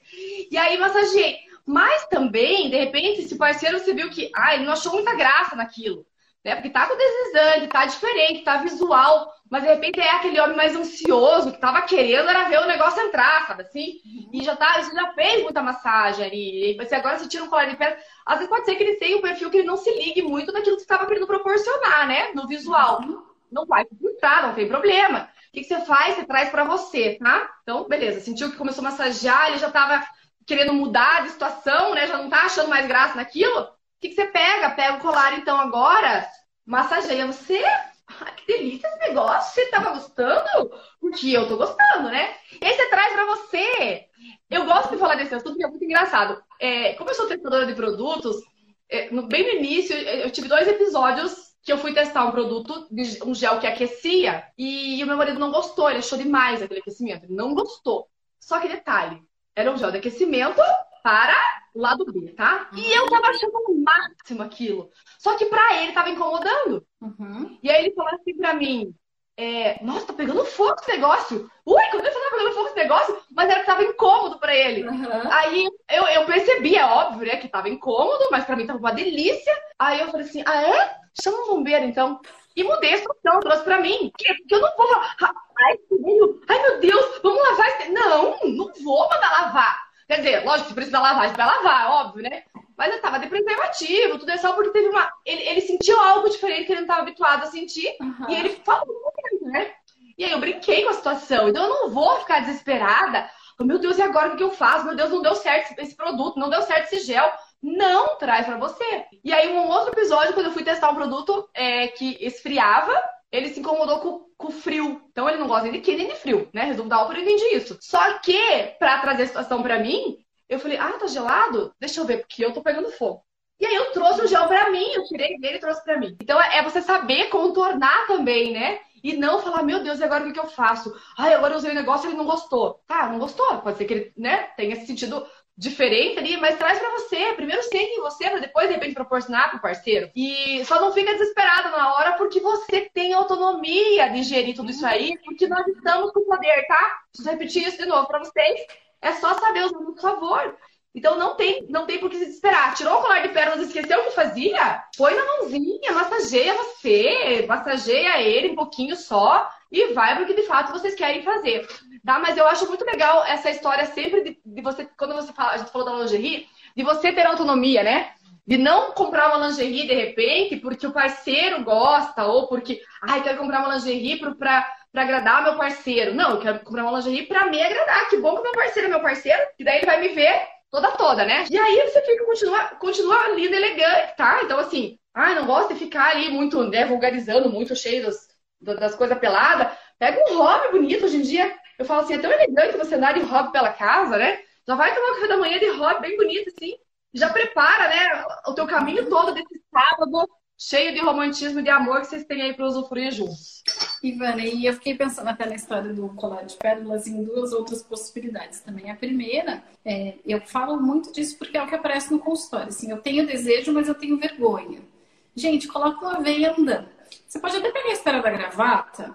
E aí, massageei. Mas também, de repente, esse parceiro você viu que, ah, ele não achou muita graça naquilo. Né? Porque tá com deslizante, tá diferente, tá visual. Mas de repente é aquele homem mais ansioso, que tava querendo era ver o negócio entrar, sabe assim? E já tá, já fez muita massagem ali. E você agora você tira um colar de pedra. Às vezes pode ser que ele tenha um perfil que ele não se ligue muito naquilo que você estava querendo proporcionar, né? No visual. Não vai filtrar, não tem problema. O que, que você faz? Você traz para você, tá? Então, beleza. Sentiu que começou a massagear, ele já tava querendo mudar de situação, né? Já não tá achando mais graça naquilo. O que, que você pega? Pega o colar, então, agora, massageia você. Que delícia esse negócio. Você tava gostando? Porque eu tô gostando, né? E aí você traz pra você. Eu gosto de falar desse assunto porque é muito engraçado. É, como eu sou testadora de produtos, é, no, bem no início, eu tive dois episódios que eu fui testar um produto, um gel que aquecia, e o meu marido não gostou, ele achou demais aquele aquecimento. Ele não gostou. Só que detalhe, era um gel de aquecimento para o lado B, tá? Uhum. E eu tava achando o máximo aquilo. Só que pra ele tava incomodando. Uhum. E aí ele falou assim pra mim: é, Nossa, tá pegando fogo esse negócio. Ui, quando ele falou pegando fogo esse negócio, mas era que tava incômodo pra ele. Uhum. Aí eu, eu percebi, é óbvio, né, que tava incômodo, mas pra mim tava uma delícia. Aí eu falei assim: Ah, é? Chama um bombeiro então. E mudei a situação, trouxe pra mim. Porque eu não vou falar, ai, ai meu Deus, vamos lavar esse. Não, não vou mandar lavar. Quer dizer, lógico, se precisa lavar, a gente vai lavar, óbvio, né? Mas eu tava de preservativo, tudo é só porque teve uma. Ele, ele sentiu algo diferente que ele não estava habituado a sentir. Uhum. E ele falou né? E aí eu brinquei com a situação. Então eu não vou ficar desesperada. Meu Deus, e agora o que eu faço? Meu Deus, não deu certo esse produto, não deu certo esse gel. Não traz para você. E aí, um outro episódio, quando eu fui testar um produto é, que esfriava, ele se incomodou com, com frio. Então ele não gosta nem de quente nem de frio, né? Resumo da ópera, eu entendi isso. Só que, para trazer a situação para mim, eu falei, ah, tá gelado? Deixa eu ver, porque eu tô pegando fogo. E aí eu trouxe o gel para mim, eu tirei dele e trouxe para mim. Então é você saber contornar também, né? E não falar, meu Deus, e agora o que, eu faço? Ai, agora eu usei o negócio e ele não gostou. Tá, não gostou. Pode ser que ele, né, tenha sentido diferente ali, mas traz para você. Primeiro sente em você, para depois, de repente, proporcionar pro parceiro. E só não fica desesperado na hora, porque você tem autonomia de gerir tudo isso aí, porque nós estamos com poder, tá? Preciso repetir isso de novo para vocês. É só saber usar por favor. Então não tem, não tem por que se desesperar. Tirou o colar de pérolas, esqueceu o que fazia? Põe na mãozinha, massageia você, massageia ele um pouquinho só e vai porque de fato vocês querem fazer. Tá? Mas eu acho muito legal essa história sempre de, de você, quando você fala, a gente falou da lingerie, de você ter autonomia, né? De não comprar uma lingerie de repente porque o parceiro gosta ou porque, ai, quero comprar uma lingerie para para agradar meu parceiro. Não, eu quero comprar uma lingerie para me agradar. Que bom que meu parceiro é meu parceiro, que daí ele vai me ver toda toda, né? E aí você fica continua, continua linda, elegante, tá? Então assim, ai, não gosta de ficar ali muito, né, vulgarizando, muito cheio das coisas peladas. Pega um hobby bonito hoje em dia. Eu falo assim, é tão elegante você andar de hobby pela casa, né? Já vai tomar café da manhã de hobby bem bonito, assim. Já prepara, né, o teu caminho todo desse sábado cheio de romantismo e de amor que vocês têm aí para usufruir juntos. Ivana, e eu fiquei pensando até na história do colar de pérolas em duas outras possibilidades também. A primeira, é, eu falo muito disso porque é o que aparece no consultório. Assim, eu tenho desejo, mas eu tenho vergonha. Gente, coloca uma venda. Você pode até pegar a espera da gravata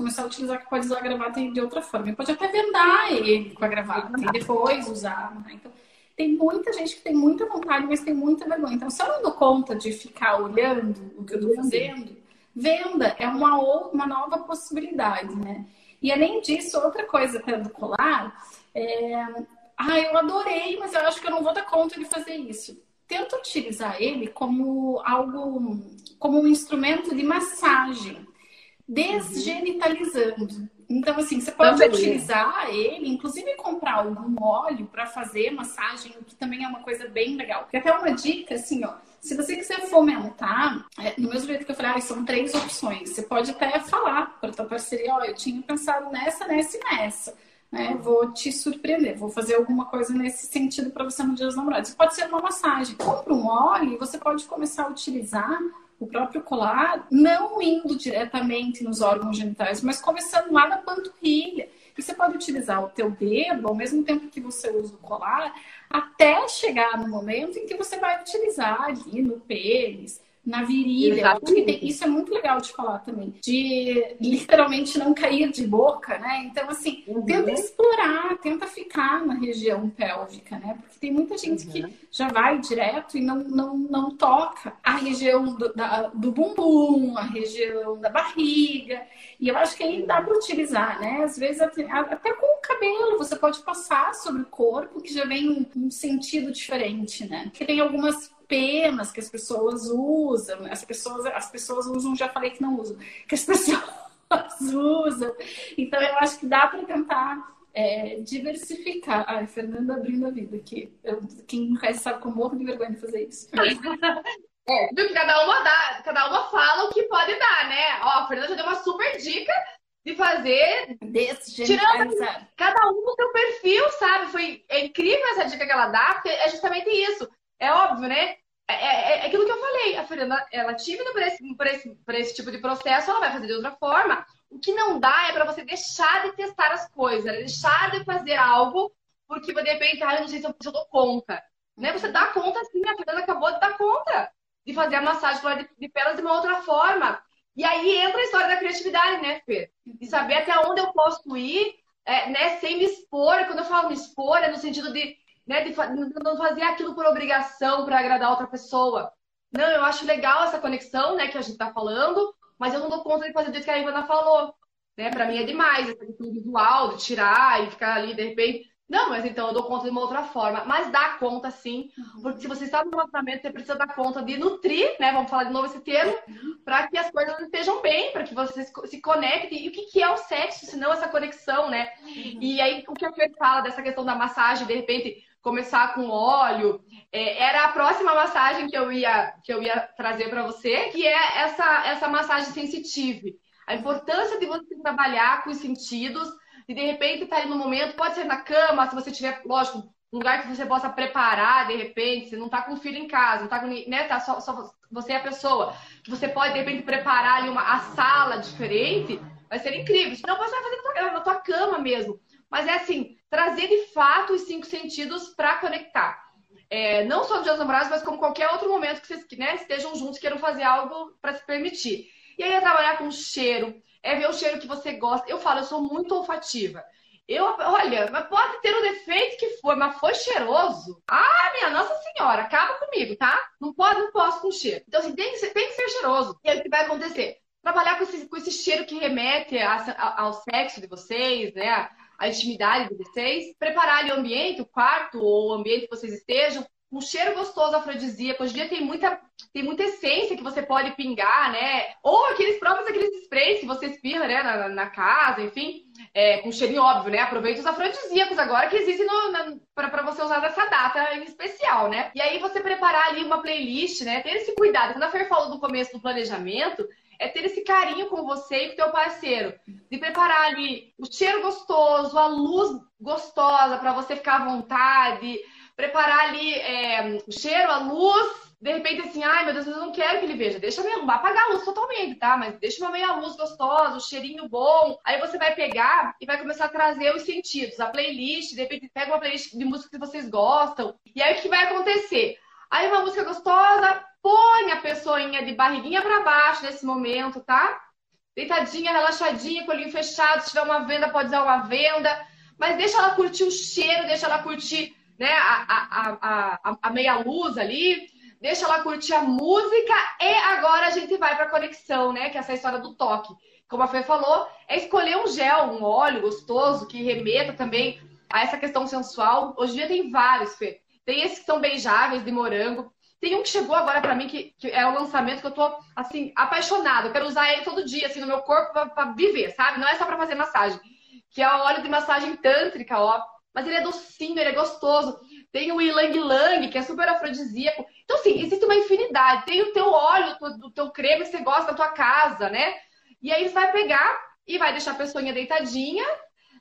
começar a utilizar, que pode usar a gravata de outra forma. Pode até vendar ele com a gravata e depois usar. Né? Então, tem muita gente que tem muita vontade, mas tem muita vergonha. Então, se eu não dou conta de ficar olhando o que eu estou fazendo, venda é uma, uma nova possibilidade, né? E além disso, outra coisa até do colar, é... ah, eu adorei, mas eu acho que eu não vou dar conta de fazer isso. Tenta utilizar ele como algo, como um instrumento de massagem, desgenitalizando. Então, assim, você pode também. utilizar ele, inclusive comprar algum óleo para fazer massagem, o que também é uma coisa bem legal. Porque até uma dica, assim, ó, se você quiser fomentar, é, no mesmo jeito que eu falei, ah, são três opções. Você pode até falar para tua parceria, ó, eu tinha pensado nessa, nessa e nessa. Né? Vou te surpreender, vou fazer alguma coisa nesse sentido para você no dia dos namorados. Pode ser uma massagem. Compra um óleo e você pode começar a utilizar o próprio colar, não indo diretamente nos órgãos genitais, mas começando lá na panturrilha. E você pode utilizar o teu dedo ao mesmo tempo que você usa o colar, até chegar no momento em que você vai utilizar ali no pênis, na virilha. Tem, isso é muito legal de falar também. De literalmente não cair de boca, né? Então, assim, uhum. tenta explorar, tenta ficar na região pélvica, né? Porque tem muita gente uhum. que já vai direto e não, não, não toca a região do, da, do bumbum, a região da barriga. E eu acho que aí dá para utilizar, né? Às vezes até, até, com o cabelo você pode passar sobre o corpo, que já vem um, um sentido diferente, né? Porque tem algumas penas que as pessoas usam, as pessoas, as pessoas usam, já falei que não usam, que as pessoas usam. Então eu acho que dá para tentar é, diversificar. Ai, Fernanda abrindo a vida aqui. Eu, quem me conhece sabe que eu morro de vergonha de fazer isso. É, cada uma dá, cada uma fala o que pode dar, né? Ó, a Fernanda já deu uma super dica de fazer desse tirando cada um no seu perfil, sabe? Foi é incrível essa dica que ela dá, porque é justamente isso. É óbvio, né? É, é, é aquilo que eu falei. A Fernanda, ela tímida por esse, por, esse, por esse tipo de processo, ela vai fazer de outra forma. O que não dá é para você deixar de testar as coisas, deixar de fazer algo porque de repente, ah, eu não sei se eu, se eu dou conta. Né? Você dá conta sim, a Fernanda acabou de dar conta de fazer a massagem de, de pelas de uma outra forma. E aí entra a história da criatividade, né, Fê? De saber até onde eu posso ir, é, né, sem me expor. Quando eu falo me expor, é no sentido de né? De não fazer aquilo por obrigação para agradar outra pessoa. Não, eu acho legal essa conexão, né, que a gente está falando, mas eu não dou conta de fazer do jeito que a Ivana falou. Né? Para mim é demais essa questão visual, de tirar e ficar ali de repente. Não, mas então eu dou conta de uma outra forma. Mas dá conta sim, uhum. porque se você está no relacionamento, você precisa dar conta de nutrir, né? Vamos falar de novo esse termo, uhum. para que as coisas estejam bem, para que você se conecte. E o que, que é o sexo, se não essa conexão, né? Uhum. E aí o que a Fer fala dessa questão da massagem, de repente, começar com óleo. É, era a próxima massagem que eu ia, que eu ia trazer para você, que é essa, essa massagem sensitive. A importância de você trabalhar com os sentidos, e de repente tá ali no momento, pode ser na cama, se você tiver, lógico, um lugar que você possa preparar, de repente, você não está com filho em casa, não está com, né, tá só, só você é a pessoa, que você pode, de repente, preparar ali uma a sala diferente, vai ser incrível. Senão você vai fazer na tua, na tua cama mesmo. Mas é assim, trazer de fato os cinco sentidos para conectar. É, não só no Dia dos Namorados, mas como qualquer outro momento que vocês né, estejam juntos queiram fazer algo para se permitir. E aí é trabalhar com cheiro, é ver o cheiro que você gosta. Eu falo, eu sou muito olfativa. Eu, olha, pode ter o defeito que for, mas foi cheiroso. Ah, minha Nossa Senhora, acaba comigo, tá? Não pode, não posso com cheiro. Então, assim, tem que ser, tem que ser cheiroso. E aí o que vai acontecer? Trabalhar com esse, com esse cheiro que remete a, ao sexo de vocês, né? A intimidade de vocês, preparar ali o ambiente, o quarto ou o ambiente que vocês estejam, um cheiro gostoso afrodisíaco. Hoje em dia tem muita, tem muita essência que você pode pingar, né? Ou aqueles próprios aqueles sprays que você espirra, né, na, na casa, enfim, é, com cheirinho óbvio, né? Aproveita os afrodisíacos agora que existem para você usar nessa data em especial, né? E aí você preparar ali uma playlist, né? Ter esse cuidado. Quando a Fer falou no começo do planejamento, é ter esse carinho com você e com o teu parceiro. De preparar ali o cheiro gostoso, a luz gostosa para você ficar à vontade. Preparar ali é, o cheiro, a luz. De repente, assim, ai meu Deus, eu não quero que ele veja. Deixa eu apagar a luz totalmente, tá? Mas deixa uma meia luz gostosa, o cheirinho bom. Aí você vai pegar e vai começar a trazer os sentidos. A playlist, de repente, pega uma playlist de música que vocês gostam. E aí o que vai acontecer? Aí uma música gostosa, põe a pessoinha de barriguinha para baixo nesse momento, tá? Deitadinha, relaxadinha, com o fechado. Se tiver uma venda, pode usar uma venda. Mas deixa ela curtir o cheiro, deixa ela curtir né, a, a, a, a meia luz ali. Deixa ela curtir a música. E agora a gente vai para a conexão, né? Que é essa história do toque. Como a Fê falou, é escolher um gel, um óleo gostoso que remeta também a essa questão sensual. Hoje em dia tem vários, Fê. Tem esses que são beijáveis de morango. Tem um que chegou agora para mim, que, que, é o lançamento que eu tô, assim, apaixonada. Eu quero usar ele todo dia, assim, no meu corpo para viver, sabe? Não é só para fazer massagem. Que é o óleo de massagem tântrica, ó. Mas ele é docinho, ele é gostoso. Tem o Ilang Lang, que é super afrodisíaco. Então, assim, existe uma infinidade. Tem o teu óleo, do teu creme que você gosta da tua casa, né? E aí você vai pegar e vai deixar a pessoa deitadinha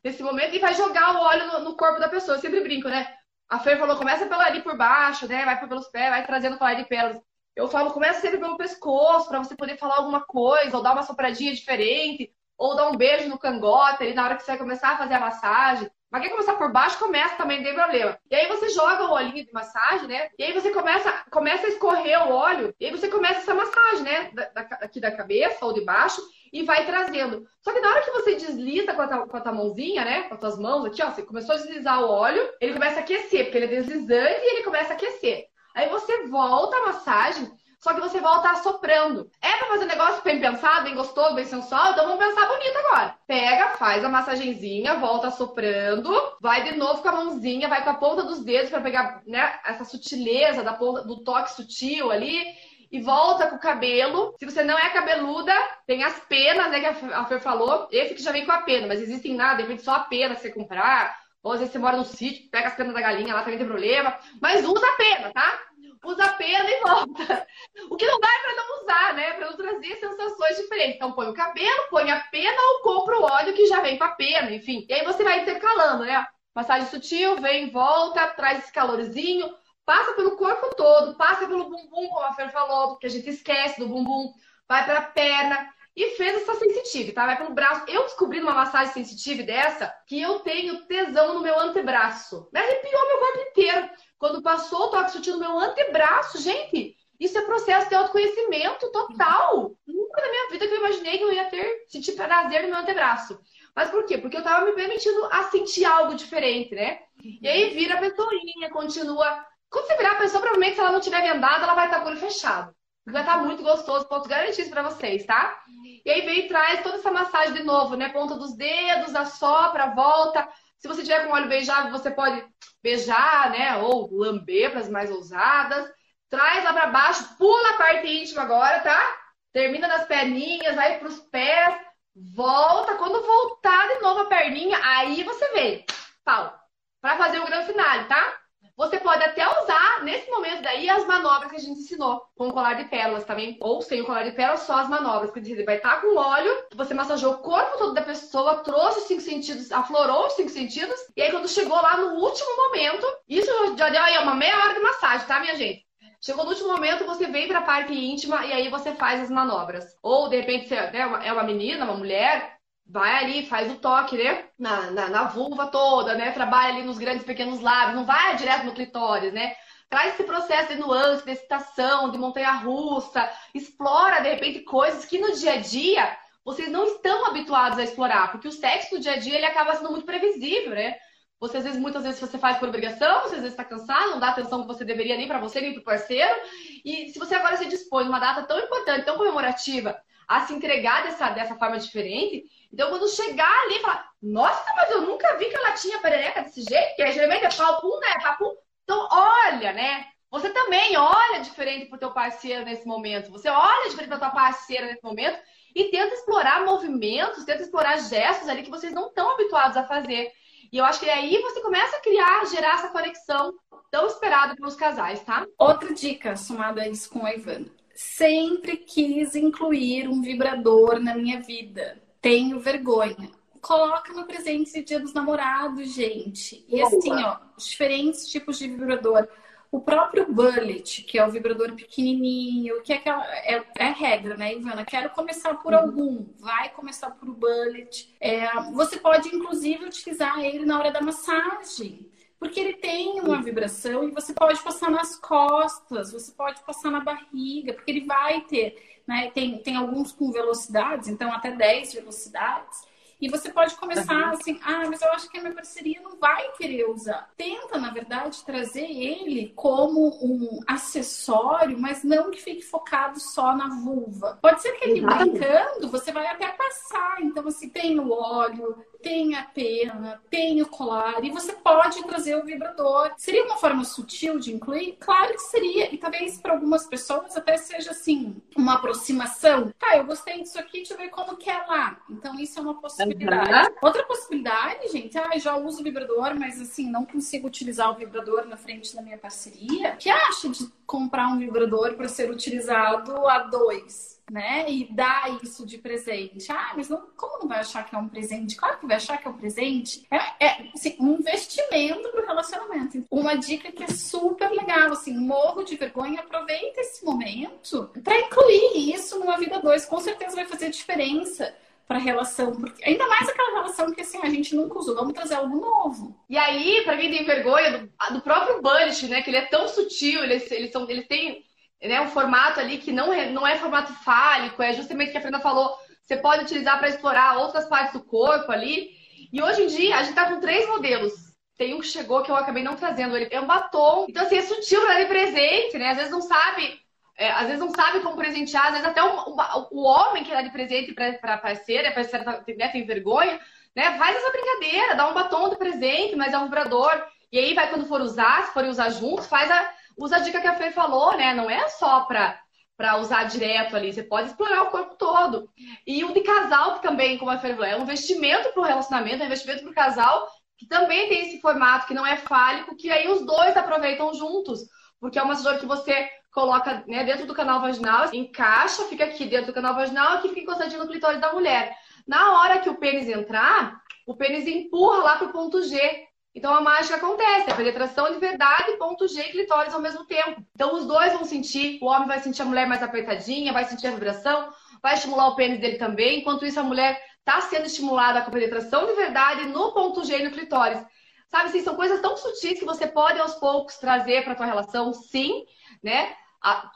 nesse momento e vai jogar o óleo no, no corpo da pessoa. Eu sempre brinco, né? A Fer falou, começa pela ali por baixo, né? Vai pelos pés, vai trazendo colar de pérolas. Eu falo, começa sempre pelo pescoço, para você poder falar alguma coisa, ou dar uma sopradinha diferente, ou dar um beijo no cangote ali na hora que você vai começar a fazer a massagem. Mas quer começar por baixo, começa também, não tem problema. E aí você joga o olhinho de massagem, né? E aí você começa, começa a escorrer o óleo, e aí você começa essa massagem, né? Da, da, aqui da cabeça ou de baixo, e vai trazendo. Só que na hora que você desliza com a, tua, com a tua mãozinha, né? Com as tuas mãos aqui, ó, você começou a deslizar o óleo, ele começa a aquecer, porque ele é deslizante e ele começa a aquecer. Aí você volta a massagem, só que você volta assoprando. É pra fazer um negócio bem pensado, bem gostoso, bem sensual, então vamos pensar bonito agora. Pega, faz a massagenzinha, volta assoprando, vai de novo com a mãozinha, vai com a ponta dos dedos para pegar, né, essa sutileza da ponta, do toque sutil ali e volta com o cabelo. Se você não é cabeluda, tem as penas, né, que a Fer falou. Esse que já vem com a pena, mas existem nada, de repente só a pena você comprar. Ou às vezes você mora no sítio, pega as penas da galinha lá, também tem problema. Mas usa a pena, tá? Usa a pena e volta. O que não dá é pra não usar, né? Pra não trazer sensações diferentes. Então põe o cabelo, põe a pena ou compra o óleo que já vem com a pena, enfim. E aí você vai intercalando, né? Massagem sutil, vem, volta, traz esse calorzinho passa pelo corpo todo, passa pelo bumbum, como a Fer falou, porque a gente esquece do bumbum, vai para a perna e fez essa sensitive, tá? Vai pelo braço. Eu descobri numa massagem sensitive dessa que eu tenho tesão no meu antebraço. Me arrepiou meu corpo inteiro. Quando passou o toque sutil no meu antebraço, gente, isso é processo de autoconhecimento total. Nunca na minha vida que eu imaginei que eu ia ter sentir prazer no meu antebraço. Mas por quê? Porque eu tava me permitindo a sentir algo diferente, né? E aí vira a pessoinha, continua quando você virar a pessoa, provavelmente se ela não tiver vendada, ela vai estar com o olho fechado. Vai estar muito gostoso, ponto garantido para vocês, tá? E aí vem e traz toda essa massagem de novo, né? Ponta dos dedos, assopra, volta. Se você tiver com o olho beijado, você pode beijar, né? Ou lamber para as mais ousadas. Traz lá para baixo, pula a parte íntima agora, tá? Termina nas perninhas, vai para os pés, volta. Quando voltar de novo a perninha, aí você vem, pau, para fazer o grande final, tá? Você pode até usar, nesse momento daí, as manobras que a gente ensinou com o colar de pérolas também, ou sem o colar de pérolas, só as manobras. Dizer, ele vai estar com óleo, você massageou o corpo todo da pessoa, trouxe os cinco sentidos, aflorou os cinco sentidos, e aí quando chegou lá no último momento, isso já deu aí uma meia hora de massagem, tá, minha gente? Chegou no último momento, você vem para a parte íntima e aí você faz as manobras. Ou, de repente, você é uma menina, uma mulher, vai ali, faz o toque, né? Na, na, na, vulva toda, né? Trabalha ali nos grandes pequenos lábios, não vai direto no clitóris, né? Traz esse processo de nuance, de excitação, de montanha-russa, explora, de repente, coisas que no dia a dia vocês não estão habituados a explorar, porque o sexo no dia a dia ele acaba sendo muito previsível, né? Você, às vezes, muitas vezes você faz por obrigação, você às vezes está cansado, não dá atenção que você deveria nem para você, nem para o parceiro. E se você agora se dispõe numa data tão importante, tão comemorativa, a se entregar dessa, dessa forma diferente, então, quando chegar ali falar, nossa, mas eu nunca vi que ela tinha perereca desse jeito, que geralmente é pau-pum, né? Papum. Então, olha, né? Você também olha diferente pro teu parceiro nesse momento. Você olha diferente pra tua parceira nesse momento e tenta explorar movimentos, tenta explorar gestos ali que vocês não estão habituados a fazer. E eu acho que aí você começa a criar, gerar essa conexão tão esperada pelos casais, tá? Outra dica somada a isso com a Ivana. Sempre quis incluir um vibrador na minha vida tenho vergonha. Coloca no presente de dia dos namorados, gente. E assim, ó, diferentes tipos de vibrador. O próprio bullet, que é o vibrador pequenininho, que é aquela. É, é regra, né, Ivana? Quero começar por uhum. algum. Vai começar por bullet. É, você pode, inclusive, utilizar ele na hora da massagem. Porque ele tem uma vibração e você pode passar nas costas, você pode passar na barriga, porque ele vai ter né? Tem, tem alguns com velocidades, então até 10 velocidades. E você pode começar uhum. assim, ah, mas eu acho que a minha parceria não vai querer usar. Tenta, na verdade, trazer ele como um acessório, mas não que fique focado só na vulva. Pode ser que ele brincando, você vai até passar. Então, assim, tem o óleo, tem a pena, tem o colar, e você pode trazer o vibrador. Seria uma forma sutil de incluir? Claro que seria, e talvez para algumas pessoas até seja assim, uma aproximação. Tá, eu gostei disso aqui, deixa eu ver como que é lá. Então, isso é uma possibilidade. Uhum. Outra possibilidade, gente, ah, já uso o vibrador, mas assim, não consigo utilizar o vibrador na frente da minha parceria. O que acha de comprar um vibrador para ser utilizado a dois? né? E dá isso de presente. Ah, mas não, como não vai achar que é um presente? Claro que vai achar que é um presente. É, é assim, um investimento para o relacionamento. Uma dica que é super legal, assim, morro de vergonha, aproveita esse momento para incluir isso numa vida dois. Com certeza vai fazer diferença para relação, porque ainda mais aquela relação que assim a gente nunca usou, vamos trazer algo novo. E aí, para quem tem vergonha do, do, próprio bullet, né, que ele é tão sutil, eles, eles são, eles têm né, um formato ali que não é, não é formato fálico, é justamente o que a Fernanda falou, você pode utilizar para explorar outras partes do corpo ali. E hoje em dia a gente está com três modelos. Tem um que chegou que eu acabei não trazendo, ele é um batom. Então assim, é sutil para dar presente, né? Às vezes não sabe é, às vezes não sabe como presentear, às vezes até o, o, o homem que dá de presente para a parceira, a parceira tá, né, tem vergonha, né? Faz essa brincadeira, dá um batom de presente, mas é um vibrador. E aí vai quando for usar, se forem usar juntos, faz a, usa a dica que a Fê falou, né? Não é só para para usar direto ali, você pode explorar o corpo todo. E o de casal, também, como a Fê falou, é um investimento para o relacionamento, é um investimento para o casal, que também tem esse formato que não é fálico, que aí os dois aproveitam juntos. Porque é um massador que você coloca né, dentro do canal vaginal, encaixa, fica aqui dentro do canal vaginal, e fica encostadinho no clitóris da mulher. Na hora que o pênis entrar, o pênis empurra lá pro ponto G. Então a mágica acontece, a penetração de verdade, ponto G e clitóris ao mesmo tempo. Então os dois vão sentir, o homem vai sentir a mulher mais apertadinha, vai sentir a vibração, vai estimular o pênis dele também, enquanto isso a mulher está sendo estimulada com a penetração de verdade no ponto G e no clitóris. Sabe, assim, são coisas tão sutis que você pode aos poucos trazer para tua relação, sim, né?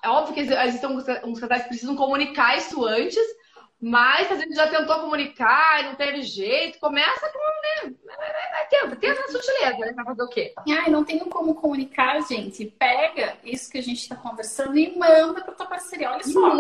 É óbvio que existem uns casais que precisam comunicar isso antes, mas a gente já tentou comunicar e não teve jeito, começa com, né? Tenta, tenta a sutileza, né? Pra fazer o quê? Ai, não tenho como comunicar, gente. Pega isso que a gente tá conversando e manda pra tua parceria. Olha só.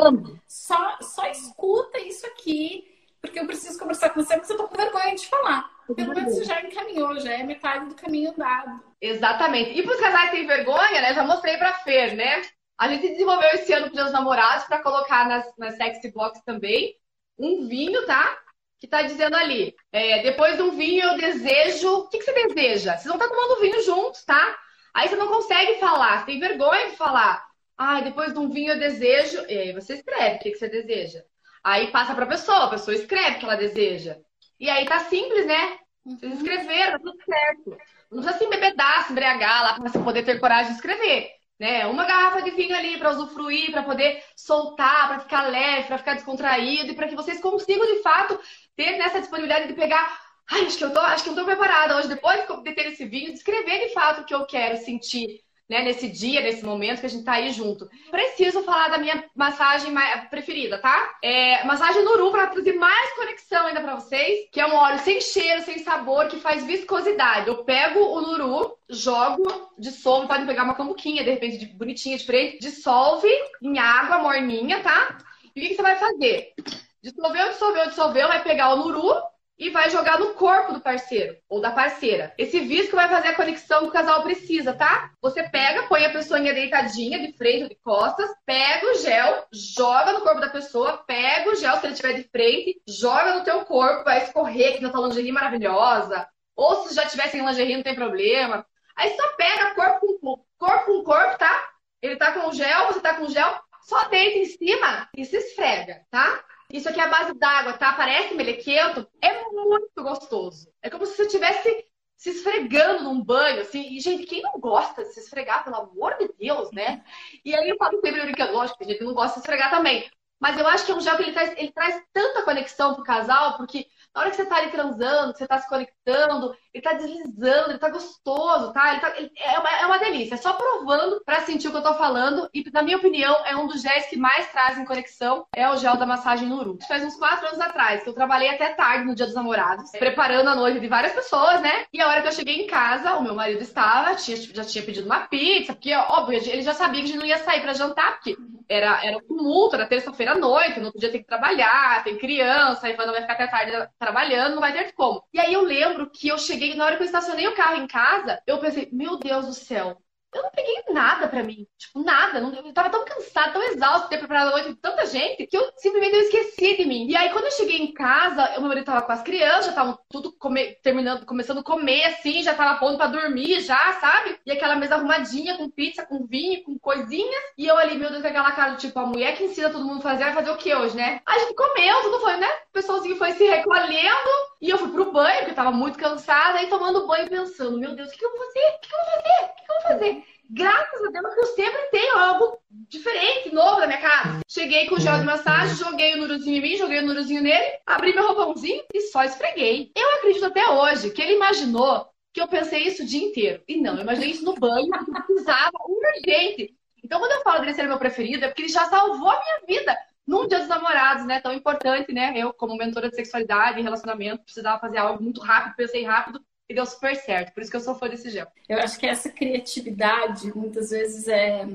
Só, só escuta isso aqui, porque eu preciso conversar com você, mas eu tô com vergonha de falar. Pelo menos você já encaminhou, já é metade do caminho dado. Exatamente. E para os casais que têm vergonha, né? Já mostrei para Fer, né? A gente desenvolveu esse ano para os namorados para colocar nas, nas sexy box também um vinho, tá? Que tá dizendo ali, é, depois de um vinho eu desejo. O que, que você deseja? Vocês vão estar tá tomando vinho juntos, tá? Aí você não consegue falar, você tem vergonha de falar. Ah, depois de um vinho eu desejo. E aí você escreve o que, que você deseja. Aí passa para a pessoa, a pessoa escreve o que ela deseja. E aí tá simples, né? Vocês uhum. escreveram, tá tudo certo. Não precisa se embebedar, se embriagar lá para você poder ter coragem de escrever. Né? Uma garrafa de vinho ali para usufruir, para poder soltar, para ficar leve, para ficar descontraído e para que vocês consigam de fato ter nessa disponibilidade de pegar. Ai, acho que eu tô, acho que eu tô preparada hoje, depois de ter esse vinho, escrever de fato o que eu quero sentir né, nesse dia, nesse momento que a gente tá aí junto. Preciso falar da minha massagem preferida, tá? É massagem Nuru para trazer mais conexão ainda para vocês, que é um óleo sem cheiro, sem sabor, que faz viscosidade. Eu pego o Nuru, jogo, dissolvo, pode pegar uma cambuquinha, de repente, de, bonitinha, diferente, dissolve em água morninha, tá? E o que, que você vai fazer? Dissolveu, dissolveu, dissolveu, vai pegar o Nuru, e vai jogar no corpo do parceiro ou da parceira. Esse visco vai fazer a conexão que o casal precisa, tá? Você pega, põe a pessoinha deitadinha, de frente ou de costas, pega o gel, joga no corpo da pessoa, pega o gel se ele estiver de frente, joga no teu corpo, vai escorrer aqui na tua lingerie maravilhosa. Ou se já tivesse sem lingerie, não tem problema. Aí só pega corpo com corpo, com corpo, tá? Ele tá com o gel, você tá com o gel, só deita em cima e se esfrega, tá? Isso aqui é a base d'água, tá? Parece melequento. É muito gostoso. É como se você estivesse se esfregando num banho, assim. E, gente, quem não gosta de se esfregar, pelo amor de Deus, né? E aí eu falo sempre brincando, lógico, a gente não gosta de se esfregar também. Mas eu acho que é um gel que ele traz, ele traz tanta conexão pro casal, porque na hora que você tá ali transando, que você tá se conectando, ele tá deslizando, ele tá gostoso, tá? Ele tá, ele, é, uma, é uma delícia. É só provando pra sentir o que eu tô falando. E, na minha opinião, é um dos géis que mais trazem conexão. É o gel da massagem Nuru. Faz uns quatro anos atrás, que eu trabalhei até tarde no Dia dos Namorados, preparando a noiva de várias pessoas, né? E a hora que eu cheguei em casa, o meu marido estava, tinha, já tinha pedido uma pizza, porque, óbvio, ele já sabia que a gente não ia sair pra jantar, porque era, era um tumulto, era terça-feira à noite, no outro dia tem que trabalhar, tem criança, a Ivana vai ficar até tarde trabalhando, não vai ter como. E aí eu lembro que eu cheguei, na hora que eu estacionei o carro em casa, eu pensei, meu Deus do céu, eu não peguei nada para mim. Tipo, nada. Eu tava tão cansada, tão exausta de ter preparado a noite de tanta gente, que eu simplesmente eu esqueci de mim. E aí, quando eu cheguei em casa, o meu marido tava com as crianças, já estavam tudo come, terminando, começando a comer, assim, já tava pondo pra dormir, já, sabe? E aquela mesa arrumadinha, com pizza, com vinho, com coisinhas. E eu ali, meu Deus, aquela cara, tipo, a mulher que ensina todo mundo a fazer, vai fazer o que hoje, né? A gente comeu, tudo foi, né? O pessoalzinho foi se recolhendo. E eu fui pro banho, porque eu tava muito cansada, aí tomando banho pensando, meu Deus, o que, que eu vou fazer? O que, que eu vou fazer? O que, que eu vou fazer? Graças a Deus eu sempre tenho algo diferente, novo na minha casa. Cheguei com o gel de massagem, joguei o nuruzinho em mim, joguei o nuruzinho nele, abri meu roupãozinho e só esfreguei. Eu acredito até hoje que ele imaginou que eu pensei isso o dia inteiro. E não, eu imaginei isso no banho, que precisava urgente. Então, quando eu falo dele ser meu preferido, é porque ele já salvou a minha vida num dia dos namorados, né? Tão importante, né? Eu, como mentora de sexualidade e relacionamento, precisava fazer algo muito rápido, pensei rápido e deu super certo. Por isso que eu sou fã desse gel. Eu acho que essa criatividade, muitas vezes, é,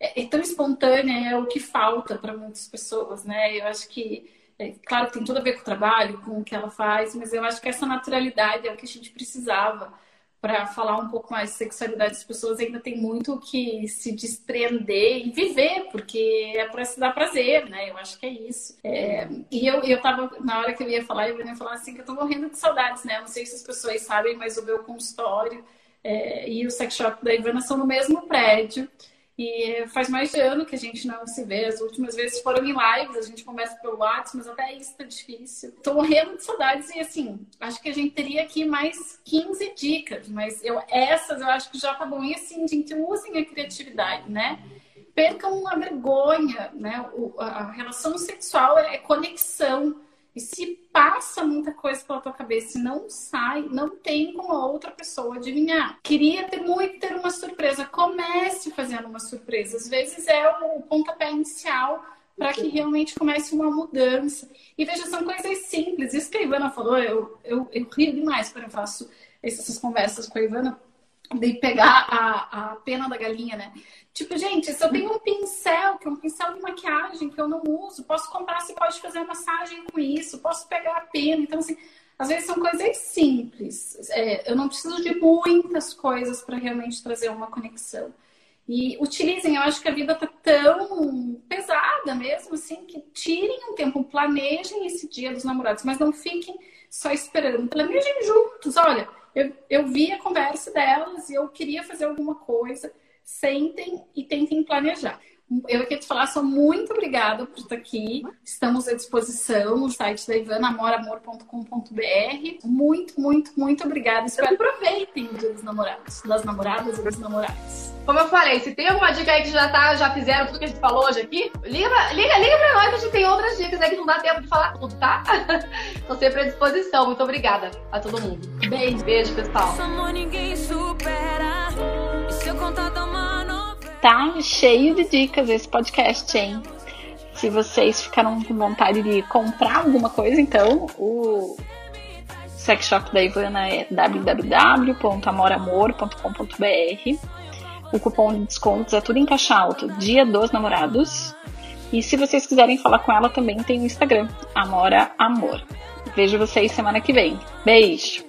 é, é tão espontânea, é o que falta para muitas pessoas, né? Eu acho que, é, claro tem tudo a ver com o trabalho, com o que ela faz, mas eu acho que essa naturalidade é o que a gente precisava para falar um pouco mais de sexualidade, as pessoas ainda têm muito que se desprender e viver, porque é para se dar prazer, né? Eu acho que é isso. É... e eu, eu tava, na hora que eu ia falar, eu ia falar assim, que eu tô morrendo de saudades, né? Não sei se as pessoas sabem, mas o meu consultório é... e o sex shop da Ivana são no mesmo prédio. E faz mais de ano que a gente não se vê. As últimas vezes foram em lives, a gente conversa pelo WhatsApp, mas até isso tá difícil. Tô morrendo de saudades e assim, acho que a gente teria aqui mais 15 dicas, mas eu essas eu acho que já tá bom. E assim, gente, usem a criatividade, né? Percam a vergonha, né? A relação sexual é conexão. E se passa muita coisa pela tua cabeça e não sai, não tem como a outra pessoa adivinhar. Queria ter muito ter uma surpresa. Comece fazendo uma surpresa. Às vezes é o pontapé inicial para que realmente comece uma mudança. E veja, são coisas simples. Isso que a Ivana falou, eu, eu, eu rio demais quando eu faço essas conversas com a Ivana, de pegar a, a pena da galinha, né? Tipo, gente, se eu tenho um pincel, que é um pincel de maquiagem que eu não uso, posso comprar, você pode fazer massagem com isso, posso pegar a pena. Então, assim, às vezes são coisas simples. É, eu não preciso de muitas coisas para realmente trazer uma conexão. E utilizem, eu acho que a vida tá tão pesada mesmo, assim, que tirem um tempo, planejem esse dia dos namorados, mas não fiquem só esperando. Planejem juntos. Olha, eu, eu vi a conversa delas e eu queria fazer alguma coisa sentem e tentem planejar. Eu queria te falar só muito obrigada por estar aqui. Estamos à disposição no site da Ivana, amoramor.com.br. Muito, muito, muito obrigada. Espero que aproveitem o dia dos namorados, das namoradas e dos namorados. Como eu falei, se tem alguma dica aí que já, tá, já fizeram tudo que a gente falou hoje aqui, liga, liga, liga pra nós que a gente tem outras dicas aí que não dá tempo de falar tudo, tá? Tô sempre à disposição. Muito obrigada a todo mundo. Beijo, beijo, pessoal. Tá cheio de dicas esse podcast, hein? Se vocês ficaram com vontade de comprar alguma coisa, então o sex shop da Ivana é www.amoramor.com.br. O cupom de descontos é tudo em caixa alto, Dia dos Namorados. E se vocês quiserem falar com ela, também tem o Instagram, Amora Amor. Vejo vocês semana que vem. Beijo!